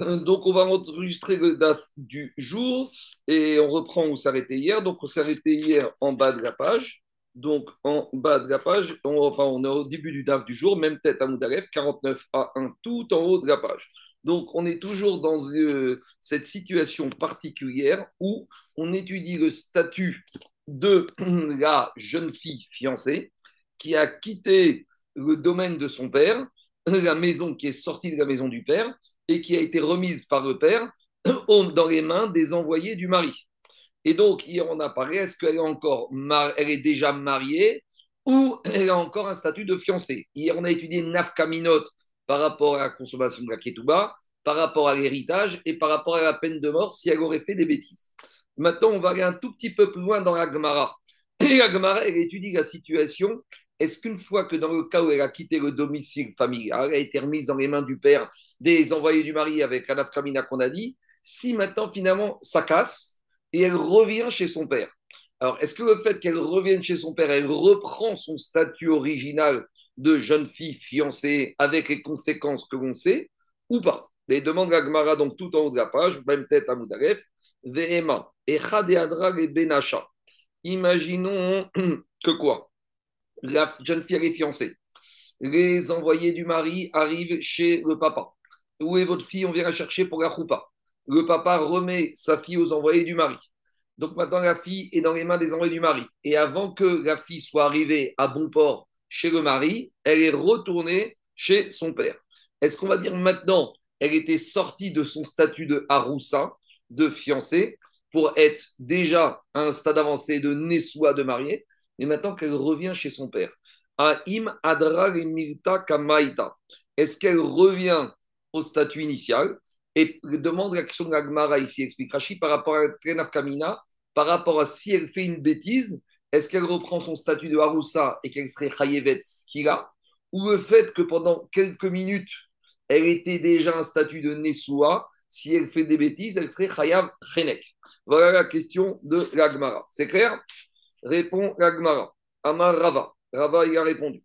Euh, Donc, on va enregistrer le DAF du jour et on reprend où s'arrêtait hier. Donc, on arrêté hier en bas de la page. Donc, en bas de la page, enfin, on est au début du DAF du jour, même tête à Moudalef, 49 à 1, tout en haut de la page. Donc, on est toujours dans euh, cette situation particulière où on étudie le statut de la jeune fille fiancée qui a quitté le domaine de son père, la maison qui est sortie de la maison du père et qui a été remise par le père dans les mains des envoyés du mari. Et donc, hier, on a parlé, est-ce qu'elle est encore, elle est déjà mariée ou elle a encore un statut de fiancée? Hier, on a étudié Nafkaminot par rapport à la consommation de la ketouba, par rapport à l'héritage et par rapport à la peine de mort si elle aurait fait des bêtises. Maintenant, on va aller un tout petit peu plus loin dans la Gemara. Et la Gemara, elle étudie la situation. Est-ce qu'une fois que dans le cas où elle a quitté le domicile familial, elle a été remise dans les mains du père, des envoyés du mari avec la nafkamina qu'on a dit, si maintenant finalement ça casse et elle revient chez son père. Alors, est-ce que le fait qu'elle revienne chez son père, elle reprend son statut original de jeune fille fiancée avec les conséquences que l'on sait ou pas? Les demandes Gemara, donc tout en haut de la page, même tête à Moudaref, Vehema, Echadeadra et Benacha. Imaginons que quoi? La jeune fille, est fiancée. Les envoyés du mari arrivent chez le papa. Où est votre fille On vient la chercher pour la choupa. Le papa remet sa fille aux envoyés du mari. Donc maintenant, la fille est dans les mains des envoyés du mari. Et avant que la fille soit arrivée à bon port chez le mari, elle est retournée chez son père. Est-ce qu'on va dire maintenant, elle était sortie de son statut de haroussa, de fiancée, pour être déjà à un stade avancé de Nessoua de mariée, et maintenant qu'elle revient chez son père? Aim Adra Kamaita. Est-ce qu'elle revient au statut initial et demande la question de la ici, explique Rashi, par rapport à Trenaf Kamina, par rapport à si elle fait une bêtise, est-ce qu'elle reprend son statut de Haroussa et qu'elle serait Chayevet Skila Ou le fait que pendant quelques minutes, elle était déjà un statut de Nessoua, si elle fait des bêtises, elle serait Chayav Chenek Voilà la question de l'Agmara. C'est clair? Répond l'Agmara. Amar Rava. Rava, il a répondu.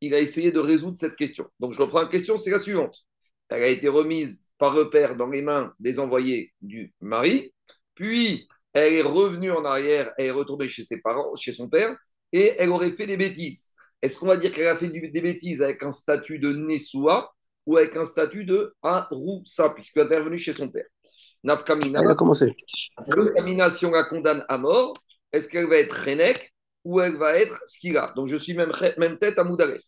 Il a essayé de résoudre cette question. Donc, je reprends la question, c'est la suivante. Elle a été remise par le père dans les mains des envoyés du mari, puis elle est revenue en arrière, elle est retournée chez ses parents, chez son père, et elle aurait fait des bêtises. Est-ce qu'on va dire qu'elle a fait des bêtises avec un statut de Nessoua ou avec un statut de Haroussa, puisqu'elle est intervenue chez son père? Nafkamina. Elle a commencé. Nafkamina, si on la condamne à mort, est-ce qu'elle va être Renek ou elle va être Skila Donc je suis même, même tête à Moudaref.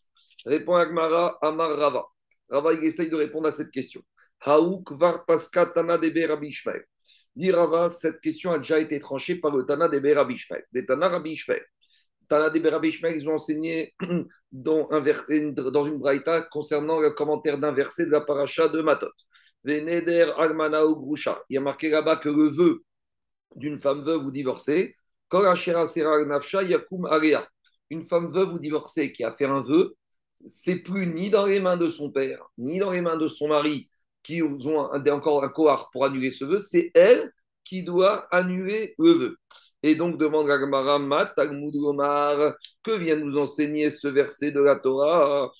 Répond Agmara Amar Rava. Rava, il essaye de répondre à cette question. Haouk var paska tana de Rabbi Ishmael. Dit Rava, cette question a déjà été tranchée par le Tana de Rabbi Ishmael. Des Tana Rabbi. Tana de Rabbi Ishmael, ils ont enseigné dans, une braïta concernant le commentaire d'un verset de la paracha de Matot. Veneder almana grusha. Il y a marqué là-bas que le vœu d'une femme veuve ou divorcée, yakum une femme veuve ou divorcée qui a fait un vœu, c'est plus ni dans les mains de son père, ni dans les mains de son mari qui ont encore un cohort pour annuler ce vœu, c'est elle qui doit annuler le vœu. Et donc demande la Gemara, Talmud Omar, que vient nous enseigner ce verset de la Torah?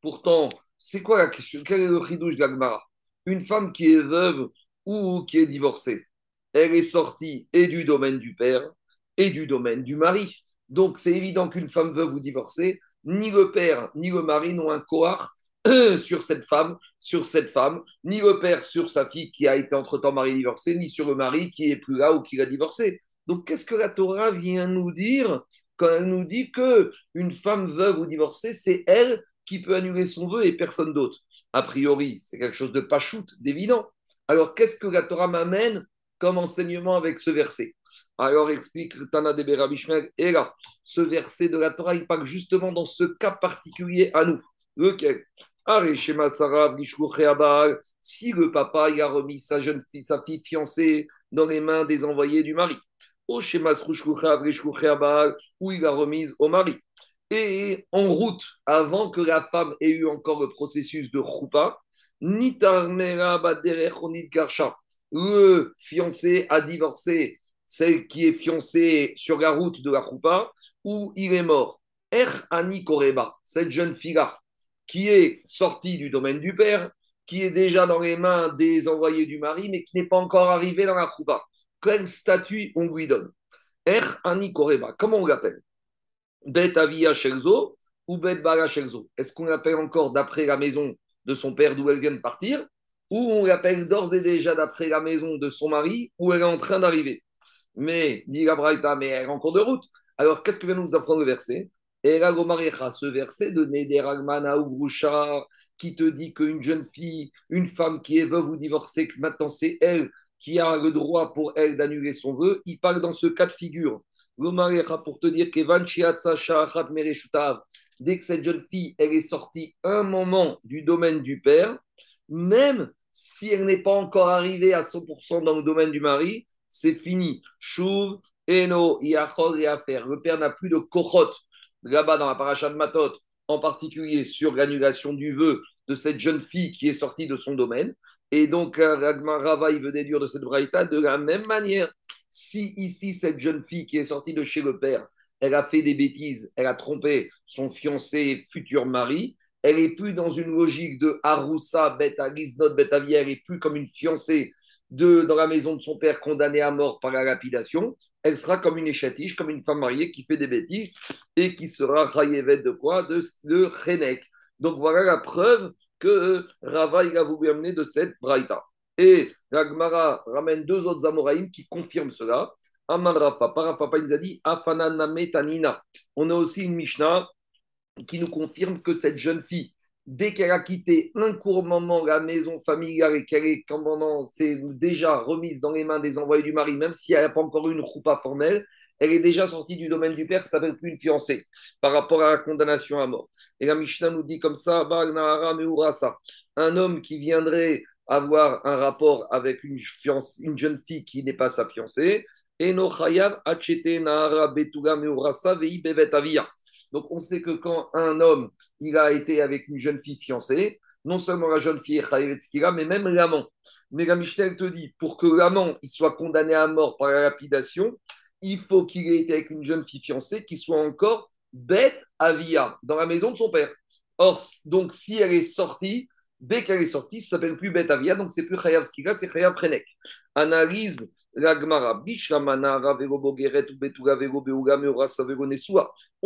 Pourtant, c'est quoi la question? Quel est le chidouche Gemara? Une femme qui est veuve ou qui est divorcée, elle est sortie et du domaine du père et du domaine du mari. Donc, c'est évident qu'une femme veuve ou divorcée, ni le père ni le mari n'ont un cohort sur cette femme, sur cette femme, ni le père sur sa fille qui a été entre-temps mariée divorcée, ni sur le mari qui est plus là ou qui l'a divorcée. Donc, qu'est-ce que la Torah vient nous dire quand elle nous dit que une femme veuve ou divorcée, c'est elle qui peut annuler son vœu et personne d'autre? A priori, c'est quelque chose de pas shoot, d'évident. Alors, qu'est-ce que la Torah m'amène comme enseignement avec ce verset? Alors explique Tana de Berabishmel, et là, ce verset de la Torah, il parle justement dans ce cas particulier à nous. Lequel? Si le papa il a remis sa jeune fille, sa fille fiancée dans les mains des envoyés du mari, où il a remise au mari. Et en route, avant que la femme ait eu encore le processus de choupa, le fiancé a divorcé celle qui est fiancée sur la route de la Choupa, où il est mort. Er Ani Koreba, cette jeune fille-là, qui est sorti du domaine du père, qui est déjà dans les mains des envoyés du mari, mais qui n'est pas encore arrivé dans la chouba. Quel statut on lui donne? Er Ani Koreba, comment on l'appelle? Bet Avia Shelzo ou Bet Bala Shelzo? Est-ce qu'on l'appelle encore d'après la maison de son père d'où elle vient de partir? Ou on l'appelle d'ores et déjà d'après la maison de son mari où elle est en train d'arriver? Mais, dit la mais elle est en cours de route. Alors, qu'est-ce que vient nous apprendre le verset? Et ce verset de Nederagmana ou qui te dit qu'une jeune fille, une femme qui est veuve ou divorcée, que maintenant c'est elle qui a le droit pour elle d'annuler son vœu, il parle dans ce cas de figure. pour te dire que dès que cette jeune fille, elle est sortie un moment du domaine du père, même si elle n'est pas encore arrivée à 100% dans le domaine du mari, c'est fini. Chouv, Eno, Yachol et Affaire. Le père n'a plus de kochot là-bas dans la paracha de Matot, en particulier sur l'annulation du vœu de cette jeune fille qui est sortie de son domaine. Et donc, euh, Rava, il veut déduire de cette braïta de la même manière. Si ici, cette jeune fille qui est sortie de chez le père, elle a fait des bêtises, elle a trompé son fiancé, futur mari, elle est plus dans une logique de Haroussa, Beta Giznot, Beta elle est plus comme une fiancée de, dans la maison de son père condamnée à mort par la lapidation. Elle sera comme une échatiche, comme une femme mariée qui fait des bêtises et qui sera raïevet de quoi? De, de Donc voilà la preuve que Rava il a voulu de cette braïta. Et Ragmara ramène deux autres Amoraïm qui confirment cela. Aman Rafa, Parafapa, il nous a dit. On a aussi une Mishnah qui nous confirme que cette jeune fille, dès qu'elle a quitté un court moment la maison familiale et qu'elle est c'est déjà remise dans les mains des envoyés du mari, même si elle n'a pas encore une roupa formelle, elle est déjà sortie du domaine du père, ça s'appelle plus une fiancée par rapport à la condamnation à mort. Et la Mishnah nous dit comme ça un homme qui viendrait avoir un rapport avec une, une jeune fille qui n'est pas sa fiancée, donc on sait que quand un homme il a été avec une jeune fille fiancée, non seulement la jeune fille est mais même l'amant. Mais la Mishnah te dit, pour que l'amant soit condamné à mort par la lapidation, il faut qu'il ait été avec une jeune fille fiancée qui soit encore bête avia dans la maison de son père. Or, donc, si elle est sortie, dès qu'elle est sortie, ça s'appelle plus bête avia, donc c'est plus chayav skira, c'est chayav prenek. Analyse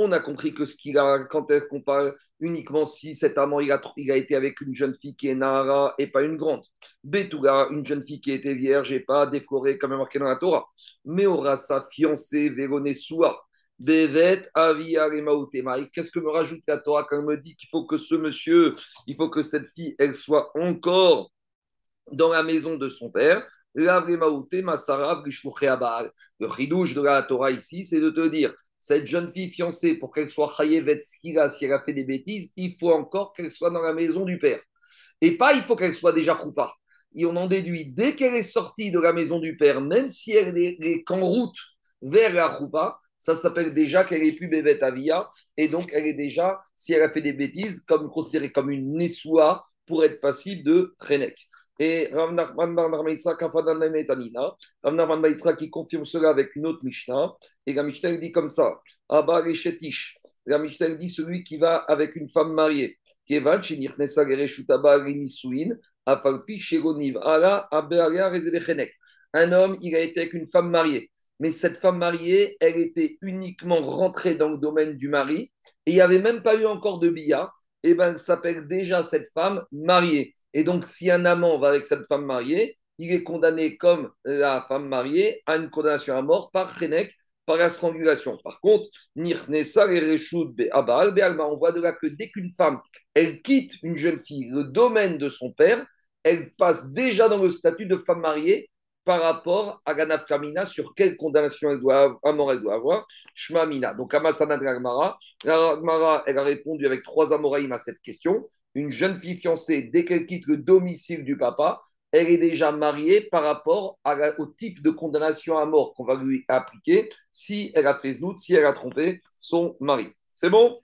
on a compris que ce qu'il a, quand est-ce qu'on parle uniquement si cet amant il a, il a été avec une jeune fille qui est Nahara et pas une grande. Betuga, une jeune fille qui était vierge et pas déflorée comme marqué dans la Torah. Meora, sa fiancée, Vérone Soua. Bevet, Avia, Qu'est-ce que me rajoute la Torah quand elle me dit qu'il faut que ce monsieur, il faut que cette fille, elle soit encore dans la maison de son père? Le ridouche de la Torah ici, c'est de te dire, cette jeune fille fiancée, pour qu'elle soit chayevet si elle a fait des bêtises, il faut encore qu'elle soit dans la maison du père. Et pas il faut qu'elle soit déjà coupa. Et on en déduit, dès qu'elle est sortie de la maison du père, même si elle est, qu'en route vers la choupa, ça s'appelle déjà qu'elle est plus bébête avia, et donc elle est déjà, si elle a fait des bêtises, comme considérée comme une nessoua pour être passible de trenek. Et Rav Nachman Bar qui confirme cela avec une autre Mishnah. Et la Mishnah dit comme ça Abba Shetish. La Mishnah dit celui qui va avec une femme mariée. Kevan, Shinir Nessa Gereshutaba Nisuin, Afalpi Shegoniv Ala Abearia Rezebechenek. Un homme, il a été avec une femme mariée. Mais cette femme mariée, elle était uniquement rentrée dans le domaine du mari et il n'y avait même pas eu encore de billard. Et bien, elle s'appelle déjà cette femme mariée. Et donc, si un amant va avec cette femme mariée, il est condamné comme la femme mariée à une condamnation à mort par Chenek, par la strangulation. Par contre, on voit de là que dès qu'une femme, elle quitte une jeune fille, le domaine de son père, elle passe déjà dans le statut de femme mariée par rapport à Ganaf Kamina sur quelle condamnation elle doit, à mort elle doit avoir. Shmamina. Donc, Amasana de la elle a répondu avec trois Amoraïm à cette question une jeune fille fiancée, dès qu'elle quitte le domicile du papa, elle est déjà mariée par rapport au type de condamnation à mort qu'on va lui appliquer si elle a fait doute, si elle a trompé son mari. C'est bon?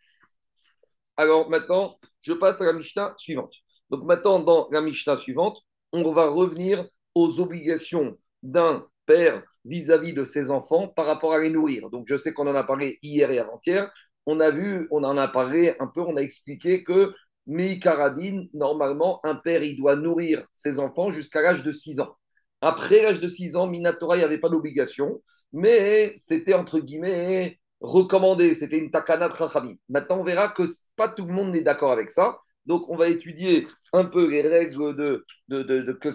Alors maintenant, je passe à la Mishnah suivante. Donc maintenant, dans la Mishnah suivante, on va revenir aux obligations d'un père vis-à-vis -vis de ses enfants par rapport à les nourrir. Donc je sais qu'on en a parlé hier et avant-hier. On a vu, on en a parlé un peu, on a expliqué que Mais Karadine, normalement, un père, il doit nourrir ses enfants jusqu'à l'âge de 6 ans. Après l'âge de 6 ans, Minatora, il n'y avait pas d'obligation, mais c'était entre guillemets recommandé, c'était une takana trachamim. Maintenant, on verra que pas tout le monde n'est d'accord avec ça. Donc, on va étudier un peu les règles de,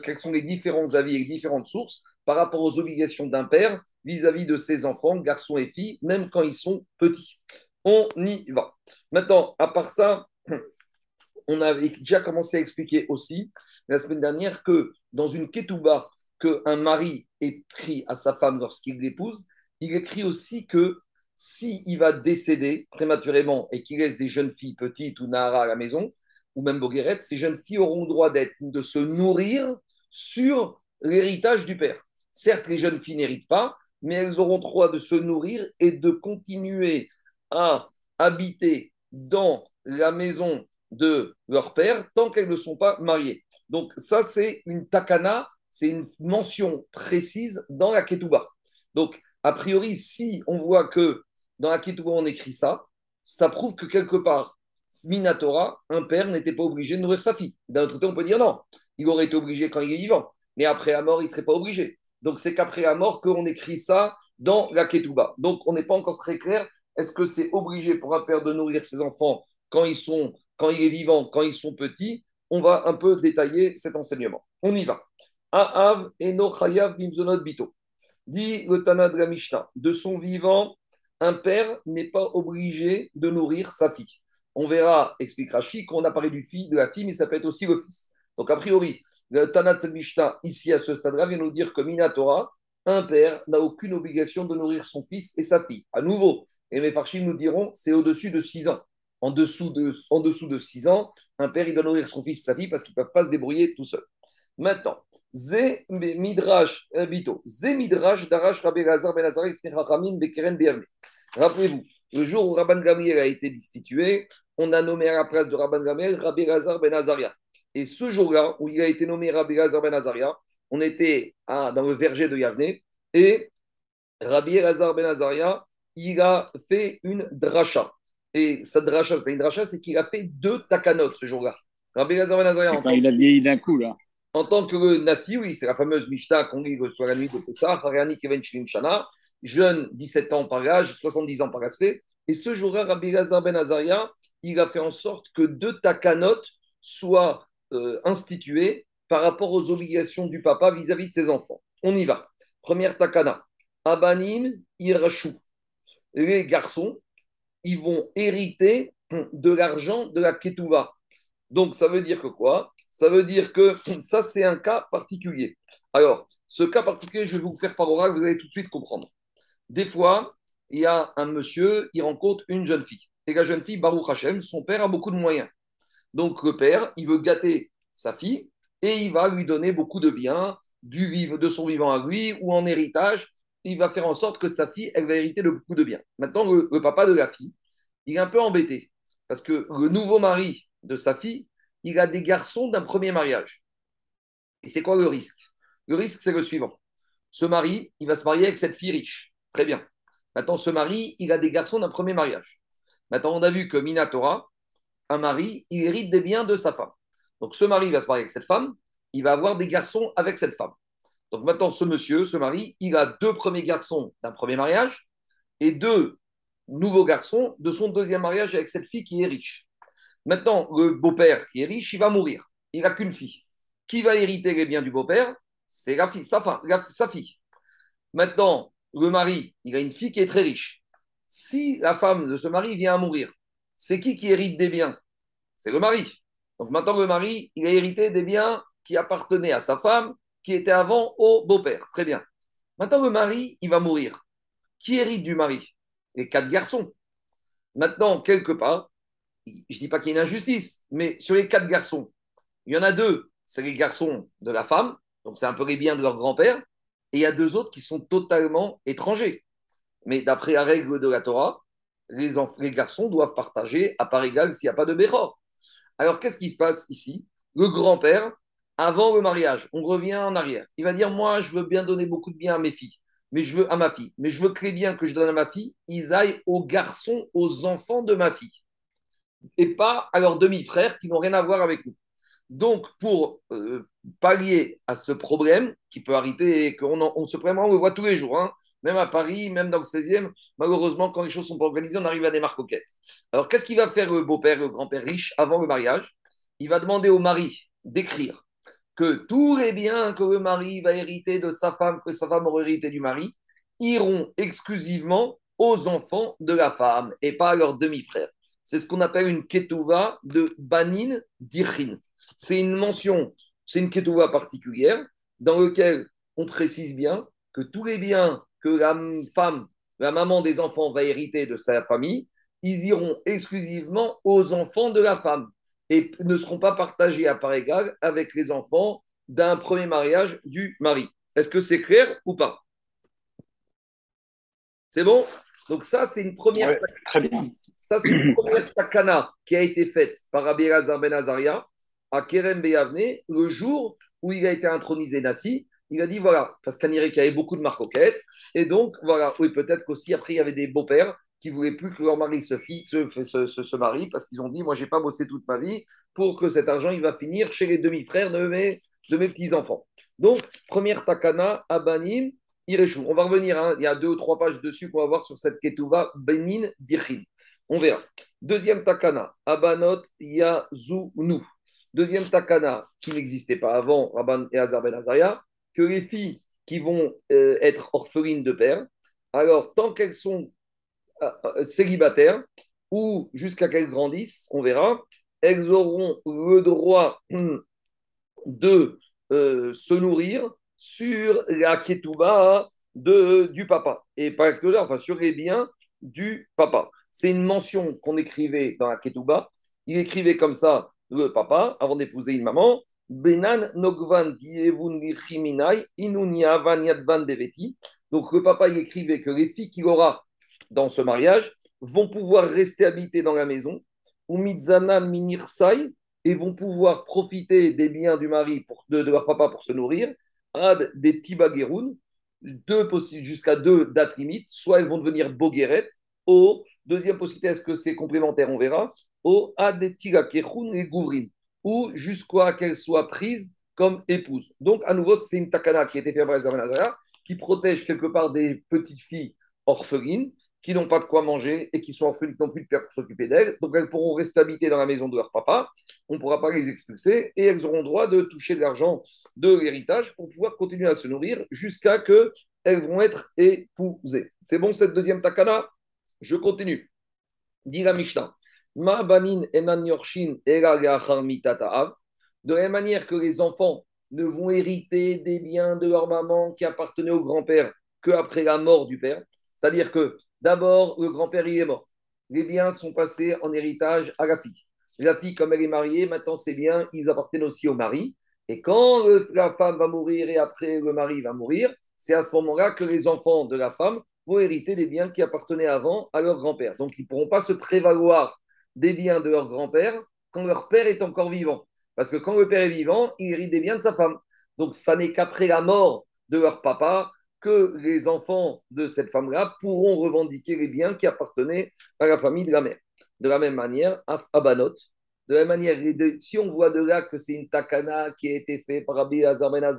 quels sont les différents avis et les différentes sources par rapport aux obligations d'un père vis-à-vis de ses enfants, garçons et filles, même quand ils sont petits. On y va. Maintenant, à part ça, on avait déjà commencé à expliquer aussi la semaine dernière que dans une ketouba, qu'un mari écrit à sa femme lorsqu'il l'épouse, il écrit aussi que s'il il va décéder prématurément et qu'il laisse des jeunes filles petites ou Nahara à la maison, ou même Bogueret, ces jeunes filles auront le droit de se nourrir sur l'héritage du père. Certes, les jeunes filles n'héritent pas, mais elles auront droit de se nourrir et de continuer à habiter dans la maison de leur père tant qu'elles ne sont pas mariées. Donc ça, c'est une takana, c'est une mention précise dans la ketouba. Donc, a priori, si on voit que dans la ketouba, on écrit ça, ça prouve que quelque part, Minatora, un père n'était pas obligé de nourrir sa fille. D'un autre côté, on peut dire non, il aurait été obligé quand il est vivant, mais après la mort, il ne serait pas obligé. Donc, c'est qu'après la mort qu'on écrit ça dans la ketouba. Donc, on n'est pas encore très clair. Est-ce que c'est obligé pour un père de nourrir ses enfants quand ils sont, quand il est vivant, quand ils sont petits? On va un peu détailler cet enseignement. On y va. Aav eno chayav bimzonot bito. Dit le Tana Mishnah, de son vivant, un père n'est pas obligé de nourrir sa fille. On verra, explique Rashi, qu'on a parlé du fils, de la fille, mais ça peut être aussi le fils. Donc, a priori, le Tana de Mishnah, ici à ce stade-là, vient nous dire que Minatora, un père n'a aucune obligation de nourrir son fils et sa fille. À nouveau, et mes farchim nous diront, c'est au-dessus de 6 ans. En dessous de, en dessous de 6 ans, un père, il doit nourrir son fils et sa fille parce qu'ils ne peuvent pas se débrouiller tout seul. Maintenant, Zé Midrash euh, Bito, Zé Midrash Darash Rabbi Lazar Ben Azar Bekeren Rappelez-vous, le jour où Rabban Gamliel a été destitué, on a nommé à la place de Rabban Gamliel Rabbi Lazar Ben Azaria. Et ce jour-là, où il a été nommé Rabbi Lazar Ben Azaria, on était dans le verger de Yavne et Rabbi Lazar Ben Azaria, il a fait une dracha. Et cette dracha, c'est pas une dracha, c'est qu'il a fait deux takanot ce jour-là. Rabbi Lazar Ben Azaria. il a vieilli d'un coup, là. En tant que Nasi, oui, c'est la fameuse Mishnah qu'on lit soit la nuit de Pessah, Hariani Keven Shana, jeune, 17 ans par âge, 70 ans par aspect. Et ce jour-là, Rabbi Lazar Ben Azaria, il a fait en sorte que deux takanot soient euh, institués par rapport aux obligations du papa vis-à-vis de ses enfants. On y va. Première takana. Abanim irashu. Les garçons, ils vont hériter de l'argent de la ketouva. Donc, ça veut dire que quoi? Ça veut dire que ça, c'est un cas particulier. Alors, ce cas particulier, je vais vous faire par oral, vous allez tout de suite comprendre. Des fois, il y a un monsieur, il rencontre une jeune fille. Et la jeune fille, Baruch Hashem, son père a beaucoup de moyens. Donc, le père, il veut gâter sa fille et il va lui donner beaucoup de biens, du de son vivant à lui ou en héritage. Il va faire en sorte que sa fille, elle va hériter de beaucoup de biens. Maintenant, le, papa de la fille, il est un peu embêté parce que le nouveau mari de sa fille, il a des garçons d'un premier mariage. Et c'est quoi le risque? Le risque, c'est le suivant. Ce mari, il va se marier avec cette fille riche. Très bien. Maintenant, ce mari, il a des garçons d'un premier mariage. Maintenant, on a vu que Minatora, un mari, il hérite des biens de sa femme. Donc ce mari va se marier avec cette femme, il va avoir des garçons avec cette femme. Donc maintenant, ce monsieur, ce mari, il a deux premiers garçons d'un premier mariage et deux nouveaux garçons de son deuxième mariage avec cette fille qui est riche. Maintenant, le beau-père qui est riche, il va mourir. Il n'a qu'une fille. Qui va hériter les biens du beau-père? C'est sa fille. Maintenant, le mari, il a une fille qui est très riche. Si la femme de ce mari vient à mourir, c'est qui qui hérite des biens? C'est le mari. Donc maintenant, le mari, il a hérité des biens qui appartenaient à sa femme, qui étaient avant au beau-père. Très bien. Maintenant, le mari, il va mourir. Qui hérite du mari? Les quatre garçons. Maintenant, quelque part, je ne dis pas qu'il y a une injustice, mais sur les quatre garçons, il y en a deux, c'est les garçons de la femme, donc c'est un peu les biens de leur grand-père, et il y a deux autres qui sont totalement étrangers. Mais d'après la règle de la Torah, les, garçons doivent partager à part égale s'il n'y a pas de béhor. Alors, qu'est-ce qui se passe ici? Le grand-père, avant le mariage, on revient en arrière. Il va dire Moi, je veux bien donner beaucoup de biens à mes filles, mais je veux à ma fille, mais je veux que les biens que je donne à ma fille, ils aillent aux garçons, aux enfants de ma fille. et pas à leurs demi-frères qui n'ont rien à voir avec nous. Donc, pour euh, pallier à ce problème qui peut arriver qu'on on se prend, on le voit tous les jours, hein, même à Paris, même dans le 16e, malheureusement, quand les choses sont pas organisées, on arrive à des marcoquettes. Alors, qu'est-ce qu'il va faire le beau-père, le grand-père riche avant le mariage? Il va demander au mari d'écrire que tous les biens que le mari va hériter de sa femme, que sa femme aura hérité du mari, iront exclusivement aux enfants de la femme et pas à leurs demi-frères. C'est ce qu'on appelle une ketouva de banin d'irchin c'est une mention, c'est une ketouva particulière dans laquelle on précise bien que tous les biens que la femme, la maman des enfants va hériter de sa famille, ils iront exclusivement aux enfants de la femme et ne seront pas partagés à part égale avec les enfants d'un premier mariage du mari. Est-ce que c'est clair ou pas? C'est bon? Donc ça, c'est une première... très bien. Ça, c'est une première takana qui a été faite par Rabbi Ben Azaria à Kerem Beyavne, le jour où il a été intronisé Nassi, il a dit voilà, parce y avait beaucoup de marcoquettes, et donc voilà, oui, peut-être qu'aussi après, il y avait des beaux-pères qui voulaient plus que leur mari se, se, se, marie, parce qu'ils ont dit moi, je n'ai pas bossé toute ma vie pour que cet argent, il va finir chez les demi-frères de mes, de mes petits-enfants. Donc, première takana, Abanim, Irechou. On va revenir, hein, il y a deux ou trois pages dessus qu'on va voir sur cette ketouva, Benin, Dirchin. On verra. Deuxième takana, Abanot, Yazunu. Deuxième takana qui n'existait pas avant Rabban et Azar Ben Azaria, que les filles qui vont euh, être orphelines de père, alors tant qu'elles sont euh, euh, célibataires ou jusqu'à qu'elles grandissent, on verra, elles auront le droit de se nourrir sur la ketouba de, du papa. Et pas que enfin sur les biens du papa. C'est une mention qu'on écrivait dans la ketouba. Il écrivait comme ça le papa, avant d'épouser une maman, Benan Nogvan Deveti. Donc le papa il écrivait que les filles qu'il aura dans ce mariage vont pouvoir rester habitées dans la maison, ou Mitzanan Minirsai, et vont pouvoir profiter des biens du mari pour, de, leur papa pour se nourrir, ad des Tibageroun, deux jusqu'à deux dates limites, soit elles vont devenir Bogueret, ou deuxième possibilité, est-ce que c'est complémentaire, on verra, au ou jusqu'à qu'elle soit prise comme épouse. Donc, à nouveau, c'est une takana qui a été faite par les qui protège quelque part des petites filles orphelines qui n'ont pas de quoi manger et qui sont orphelines, n'ont plus de père pour s'occuper d'elles. Donc, elles pourront rester habitées dans la maison de leur papa. On ne pourra pas les expulser et elles auront droit de toucher de l'argent de l'héritage pour pouvoir continuer à se nourrir jusqu'à que elles vont être épousées. C'est bon cette deuxième takana? Je continue. Dit la Mishnah. De la même manière que les enfants ne vont hériter des biens de leur maman qui appartenaient au grand-père qu'après la mort du père. C'est-à-dire que d'abord, le grand-père, il est mort. Les biens sont passés en héritage à la fille. La fille, comme elle est mariée, maintenant ses biens, ils appartiennent aussi au mari. Et quand la femme va mourir et après le mari va mourir, c'est à ce moment-là que les enfants de la femme vont hériter des biens qui appartenaient avant à leur grand-père. Donc, ils ne pourront pas se prévaloir des biens de leur grand-père quand leur père est encore vivant. Parce que quand le père est vivant, il hérite des biens de sa femme. Donc, ça n'est qu'après la mort de leur papa que les enfants de cette femme-là pourront revendiquer les biens qui appartenaient à la famille de la mère. De la même manière, Abanot, de la même manière, si on voit de là que c'est une takana qui a été faite par Rabbi Azar ben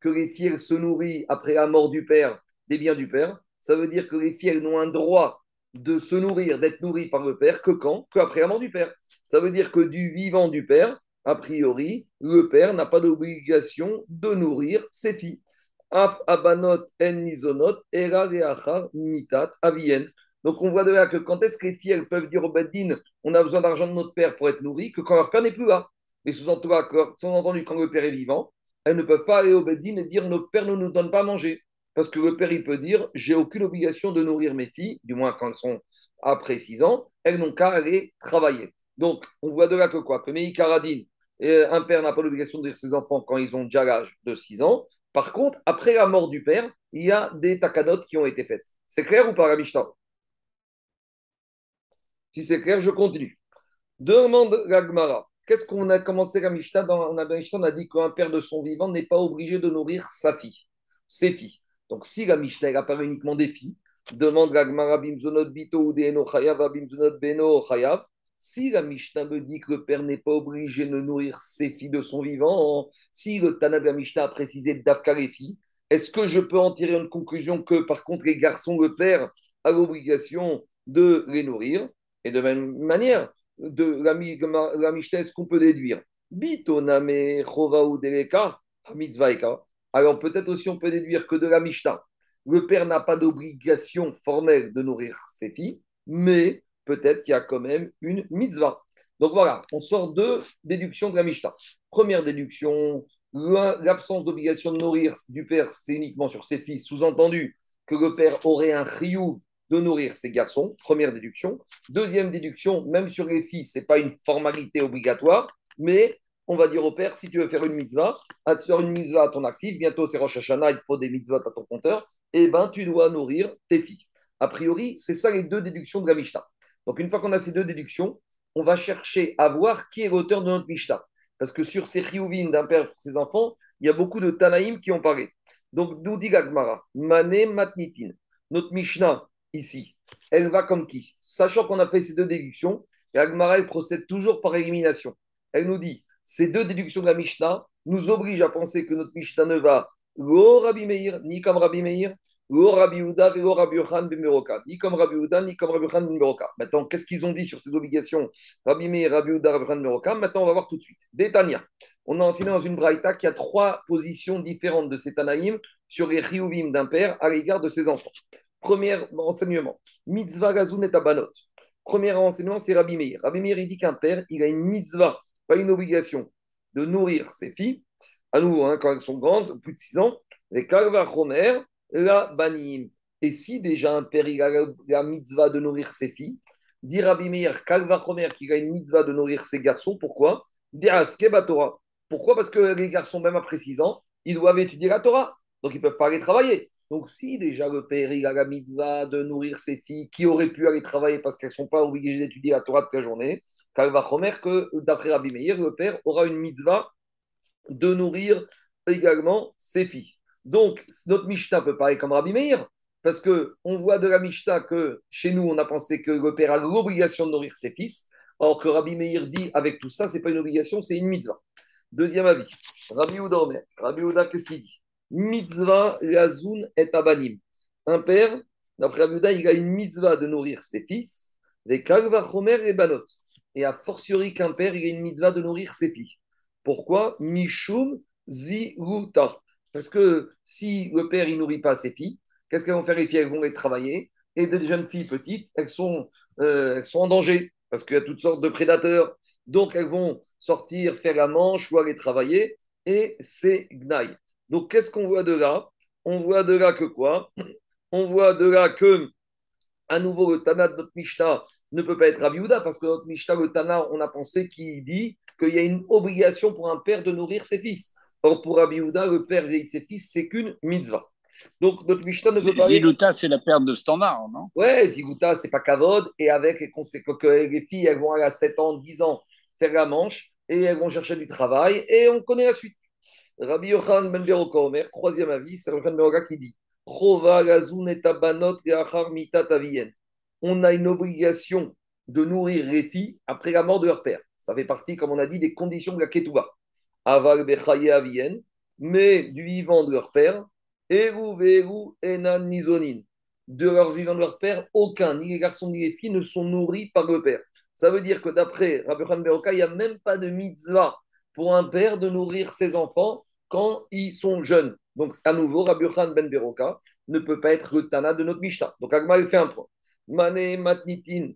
que les filles se nourrissent après la mort du père des biens du père, ça veut dire que les filles n'ont un droit de se nourrir, d'être nourri par le père, que quand? Qu'après la mort du père. Ça veut dire que du vivant du père, a priori, le père n'a pas d'obligation de nourrir ses filles. Af abanot en mitat avien. Donc on voit de là que quand est-ce que les filles peuvent dire au Beddin, on a besoin d'argent de notre père pour être nourri, que quand leur père n'est plus là. Mais sous-entendu, quand le père est vivant, elles ne peuvent pas aller au Beddin et dire notre père ne nous donne pas à manger. Parce que le père, il peut dire j'ai aucune obligation de nourrir mes filles, du moins quand elles sont après 6 ans, elles n'ont qu'à aller travailler. Donc, on voit de là que quoi? Que Meï Karadine, euh, un père n'a pas l'obligation de nourrir ses enfants quand ils ont déjà l'âge de 6 ans. Par contre, après la mort du père, il y a des takanotes qui ont été faites. C'est clair ou pas, la Mishnah? Si c'est clair, je continue. Demande la Qu'est-ce qu'on a commencé la Mishnah dans, on a dit qu'un père de son vivant n'est pas obligé de nourrir sa fille, ses filles. Donc, si la Mishnah apparaît uniquement des filles, demande la Gemara Bimzonot Bito ou Beno Chayav. Si la Mishnah me dit que le père n'est pas obligé de nourrir ses filles de son vivant, si le Tana de la Mishnah a précisé d'Afka les filles, est-ce que je peux en tirer une conclusion que par contre les garçons, le père a l'obligation de les nourrir? Et de même manière, de la, Mishnah, est-ce qu'on peut déduire? Bitoname ou Deleka Alors peut-être aussi on peut déduire que de la Mishnah, le père n'a pas d'obligation formelle de nourrir ses filles, mais peut-être qu'il y a quand même une mitzvah. Donc voilà, on sort deux déductions de la Mishnah. Première déduction, l'absence d'obligation de nourrir du père, c'est uniquement sur ses fils, sous-entendu que le père aurait un riou de nourrir ses garçons, première déduction. Deuxième déduction, même sur les fils, ce n'est pas une formalité obligatoire, mais on va dire au père, si tu veux faire une mitzvah, à te faire une mitzvah à ton actif, bientôt c'est Rosh Hashanah, il faut des mitzvahs à ton compteur, et eh ben tu dois nourrir tes filles. A priori, c'est ça les deux déductions de la Mishnah. Donc une fois qu'on a ces deux déductions, on va chercher à voir qui est l'auteur de notre Mishnah. Parce que sur ces chiouvines d'un père pour ses enfants, il y a beaucoup de Tanaïm qui ont parlé. Donc, d'où dit Gagmara Mané Matnitin. Notre Mishnah, ici, elle va comme qui? Sachant qu'on a fait ces deux déductions, Gagmara, elle procède toujours par élimination. Elle nous dit ces deux déductions de la Mishnah nous obligent à penser que notre Mishnah ne va ni Rabbi Meir, ni comme Rabbi Meir, Rabbi Rabbi ben Ni comme Rabbi Uda, ni comme Rabbi ben Maintenant, qu'est-ce qu'ils ont dit sur ces obligations Rabbi Meir, Rabbi Uda, Rabbi ben Maintenant, on va voir tout de suite. Détania. On a enseigné dans une braïta qu'il y a trois positions différentes de ces Tanaïm sur les Riouvim d'un père à l'égard de ses enfants. Premier enseignement. Mitzvah gazun et. Premier enseignement, c'est Rabbi Meir. Rabbi Meir, dit qu'un père, il a une mitzvah, une obligation, de nourrir ses filles. À nouveau, hein, quand elles sont grandes, plus de 6 ans. Les Kalva Chomer, la banim. Et si déjà un père il a la mitzvah de nourrir ses filles, dit Rabbi Meir, Kalva Chomer, qu'il a une mitzvah de nourrir ses garçons, pourquoi? Torah. Pourquoi? Parce que les garçons, même après 6 ans, ils doivent étudier la Torah. Donc, ils peuvent pas aller travailler. Donc, si déjà le père il a la mitzvah de nourrir ses filles qui auraient pu aller travailler parce qu'elles ne sont pas obligées d'étudier la Torah toute la journée, Kalva Chomer, que d'après Rabbi Meir, le père aura une mitzvah de nourrir également ses filles. Donc, notre Mishnah peut parler comme Rabbi Meir, parce qu'on voit de la Mishnah que chez nous, on a pensé que le père a l'obligation de nourrir ses fils, alors que Rabbi Meir dit avec tout ça, ce pas une obligation, c'est une mitzvah. Deuxième avis, Rabbi Ouda Rabbi Ouda, qu'est-ce qu'il dit? Mitzvah lazun et abanim. Un père, d'après Rabbi Ouda, il a une mitzvah de nourrir ses fils, des kalva chomer et banot. Et a fortiori qu'un père, il a une mitzvah de nourrir ses filles. Pourquoi Mishum ziruta. Parce que si le père, il nourrit pas ses filles, qu'est-ce qu'elles vont faire les filles? Elles vont aller travailler. Et des jeunes filles petites, elles sont, euh, elles sont en danger parce qu'il y a toutes sortes de prédateurs. Donc, elles vont sortir, faire la manche ou aller travailler. Et c'est gnaï. Donc, qu'est-ce qu'on voit de là? On voit de là que quoi? On voit de là que, à nouveau, le Tana de notre Mishnah ne peut pas être Rabiouda parce que notre Mishnah, le Tana, on a pensé qu'il dit qu'il y a une obligation pour un père de nourrir ses fils. Or, pour Rabbi le père de ses fils, c'est qu'une mitzvah. Donc, notre Mishnah ne veut pas. Ziluta, c'est la perte de standard, non? Ouais, Ziluta, c'est pas Kavod. Et avec les conséquences que les filles, elles vont aller à 7 ans, 10 ans faire la manche et elles vont chercher du travail. Et on connaît la suite. Rabbi Yochan Ben Omer, troisième avis, c'est Rabbi Beroka qui dit On a une obligation de nourrir les filles après la mort de leur père. Ça fait partie, comme on a dit, des conditions de la Ketouba aval bechaye mais du vivant de leur père, eru veru enan. De leur vivant de leur père, aucun, ni les garçons ni les filles, ne sont nourris par le père. Ça veut dire que d'après Rabbi Beroka, il n'y a même pas de mitzvah pour un père de nourrir ses enfants quand ils sont jeunes. Donc, à nouveau, Rabbi Ben Beroka ne peut pas être le Tana de notre Mishnah. Donc, Agma, il fait un point. Mané, Matnitin,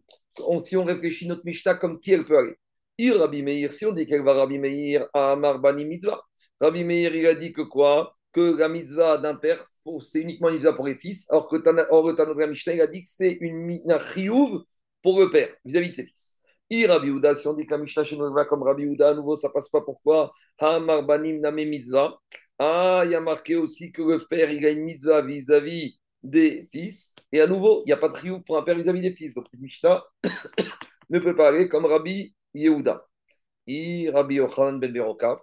si on réfléchit notre Mishnah, comme qui elle peut aller? Ir Rabbi Meir, si on dit qu'elle va Rabbi Meir à Marbani Mitzvah, Rabbi Meir, il a dit que quoi? Que la mitzvah d'un père, c'est uniquement une mitzvah pour les fils, alors que Tanogra Mishnah, il a dit que c'est une chiyuv pour le père, vis-à-vis de ses fils. Ir Rabbi Uda, si on dit que la Mishnah chez nous va comme Rabbi Uda, à nouveau, ça passe pas. Pourquoi? Ha Marbanim Name Mitzvah. Ah, il y a marqué aussi que le père, il a une mitzvah vis-à-vis des fils. Et à nouveau, il n'y a pas de chiyuv pour un père vis-à-vis des fils. Donc, Mishnah ne peut pas aller comme Rabbi Yehuda. Rabbi Yochanan ben Beroka.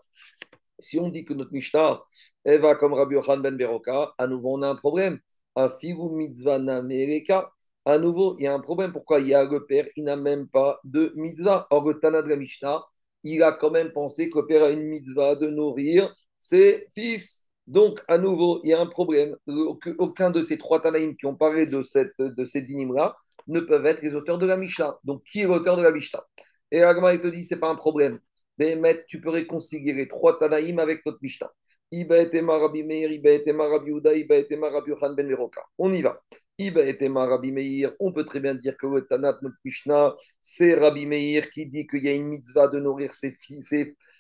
Si on dit que notre Mishnah va comme Rabbi Yochanan ben Beroka, à nouveau on a un problème. Afigu mitzvah namereka. À nouveau, il y a un problème. Pourquoi? Il y a le père, il n'a même pas de mitzvah. Or, le Tana Mishnah, il a quand même pensé que le père a une mitzvah de nourrir ses fils. Donc, à nouveau, il y a un problème. Aucun de ces trois Tanaïm qui ont parlé de, cette, de ces dynimes-là ne peuvent être les auteurs de la Mishnah. Donc, qui est l'auteur de la Mishnah? Et Agma, il te dit, ce n'est pas un problème. Mais, tu peux réconcilier les trois Tanaïm avec notre Mishnah. Iba etema Rabbi Meir, Iba etema Rabbi Uda, Iba etema Rabbi Yohan ben Meroka. On y va. Iba Rabbi Meir, on peut très bien dire que le Tanat, notre Mishnah, c'est Rabbi Meir qui dit qu'il y a une mitzvah de nourrir ses fils,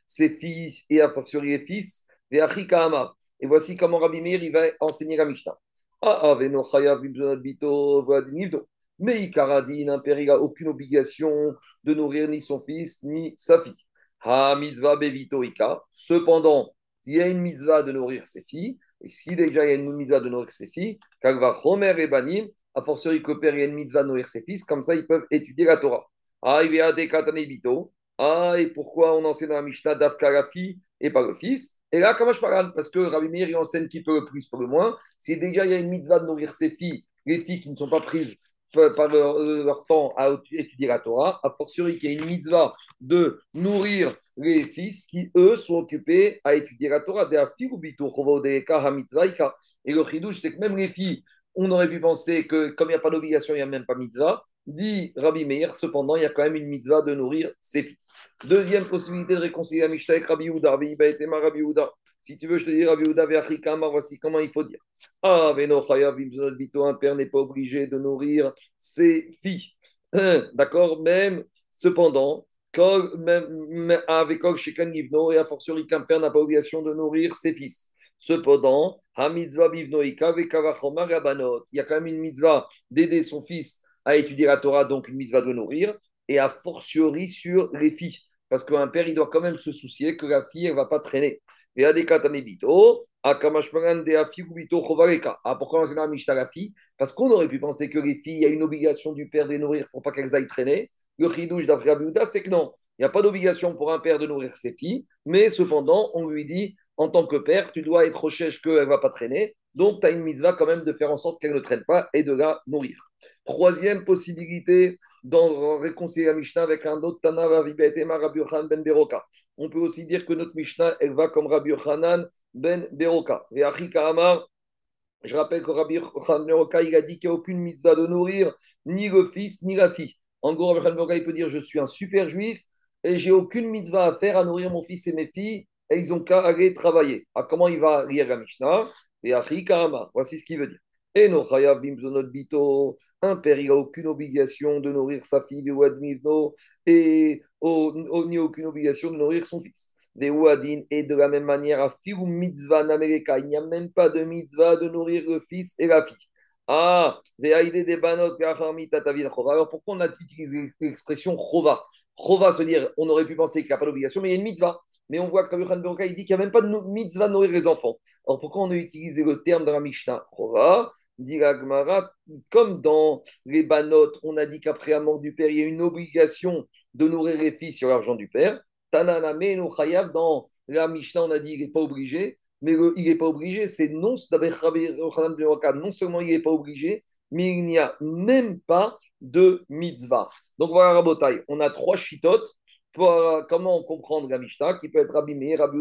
ses, et a fortiori les fils, et Achika Amar. Et voici comment Rabbi Meir va enseigner la Mishnah. Ah, Vadinivdo. Mais il n'a aucune obligation de nourrir ni son fils ni sa fille. Ha mitzvah bevito ika. Cependant, il y a une mitzvah de nourrir ses filles. Et si déjà il y a une mitzvah de nourrir ses filles, va Homer et Banim, a fortiori que père, il y a une mitzvah de nourrir ses fils, comme ça ils peuvent étudier la Torah. Ah. Ah, et pourquoi on enseigne dans la Mishnah d'Afka la fille et pas le fils Et là, comment je parle? Parce que Rabbi Meir, il enseigne qui peut le plus pour le moins. Si déjà il y a une mitzvah de nourrir ses filles, les filles qui ne sont pas prises par leur, temps à étudier la Torah, a fortiori qu'il y a une mitzvah de nourrir les fils qui, eux, sont occupés à étudier la Torah. Et le chidouche, c'est que même les filles, on aurait pu penser que comme il n'y a pas d'obligation, il n'y a même pas mitzvah. Dit Rabbi Meir, cependant, il y a quand même une mitzvah de nourrir ses filles. Deuxième possibilité de réconcilier la Mishnah avec Rabbi Yehuda. Rabbi. Si tu veux, je te dis Rabbi Yehuda voici comment il faut dire. Ah, Bito, un père n'est pas obligé de nourrir ses filles. D'accord? Même, cependant, avec et a fortiori qu'un père n'a pas obligation de nourrir ses fils. Cependant, il y a quand même une mitzvah d'aider son fils à étudier la Torah, donc une mitzvah de nourrir, et a fortiori sur les filles. Parce qu'un père, il doit quand même se soucier que la fille, elle ne va pas traîner. Et à des ah, pourquoi on enseigne Mishnah la fille? Parce qu'on aurait pu penser que les filles, il y a une obligation du père de les nourrir pour pas qu'elles aillent traîner. Le chidouche d'après Abiouda, c'est que non, il n'y a pas d'obligation pour un père de nourrir ses filles, mais cependant, on lui dit, en tant que père, tu dois être recherche qu'elle ne va pas traîner. Donc, tu as une mitzvah quand même de faire en sorte qu'elle ne traîne pas et de la nourrir. Troisième possibilité d'en réconcilier la Mishnah avec un autre Tana, Rabbi Ben Beroka. On peut aussi dire que notre Mishnah, elle va comme Rabbi Yochanan ben Beroka. Et Amar, je rappelle que Rabbi Yochanan Beroka, il a dit qu'il n'y a aucune mitzvah de nourrir ni le fils ni la fille. En gros, Rabbi Yochanan Beroka, il peut dire Je suis un super juif et j'ai aucune mitzvah à faire à nourrir mon fils et mes filles et ils ont qu'à aller travailler. Ah, comment il va lire la Mishnah? Et Amar, voici ce qu'il veut dire. Et no bito, un père, il n'a aucune obligation de nourrir sa fille, et ni aucune obligation de nourrir son fils. Et de la même manière, à n'américa, il n'y a même pas de mitzvah de nourrir le fils et la fille. Ah, des banot Alors pourquoi on a utilisé l'expression chova? Chova, se dire, on aurait pu penser qu'il n'y a pas d'obligation, mais il y a une mitzvah. Mais on voit que Rabbi Khan il dit qu'il n'y a même pas de mitzvah de nourrir les enfants. Alors pourquoi on a utilisé le terme dans la Mishnah? Chova dit comme dans les banotes, on a dit qu'après la mort du père, il y a une obligation de nourrir les filles sur l'argent du père. Tananame no dans la Mishnah, on a dit qu'il n'est pas obligé, mais il n'est pas obligé, c'est non, non seulement il n'est pas obligé, mais il n'y a même pas de mitzvah. Donc voilà, Rabotai, on a trois chitotes pour euh, comment comprendre la Mishnah, qui peut être Rabbi Meir, Rabbi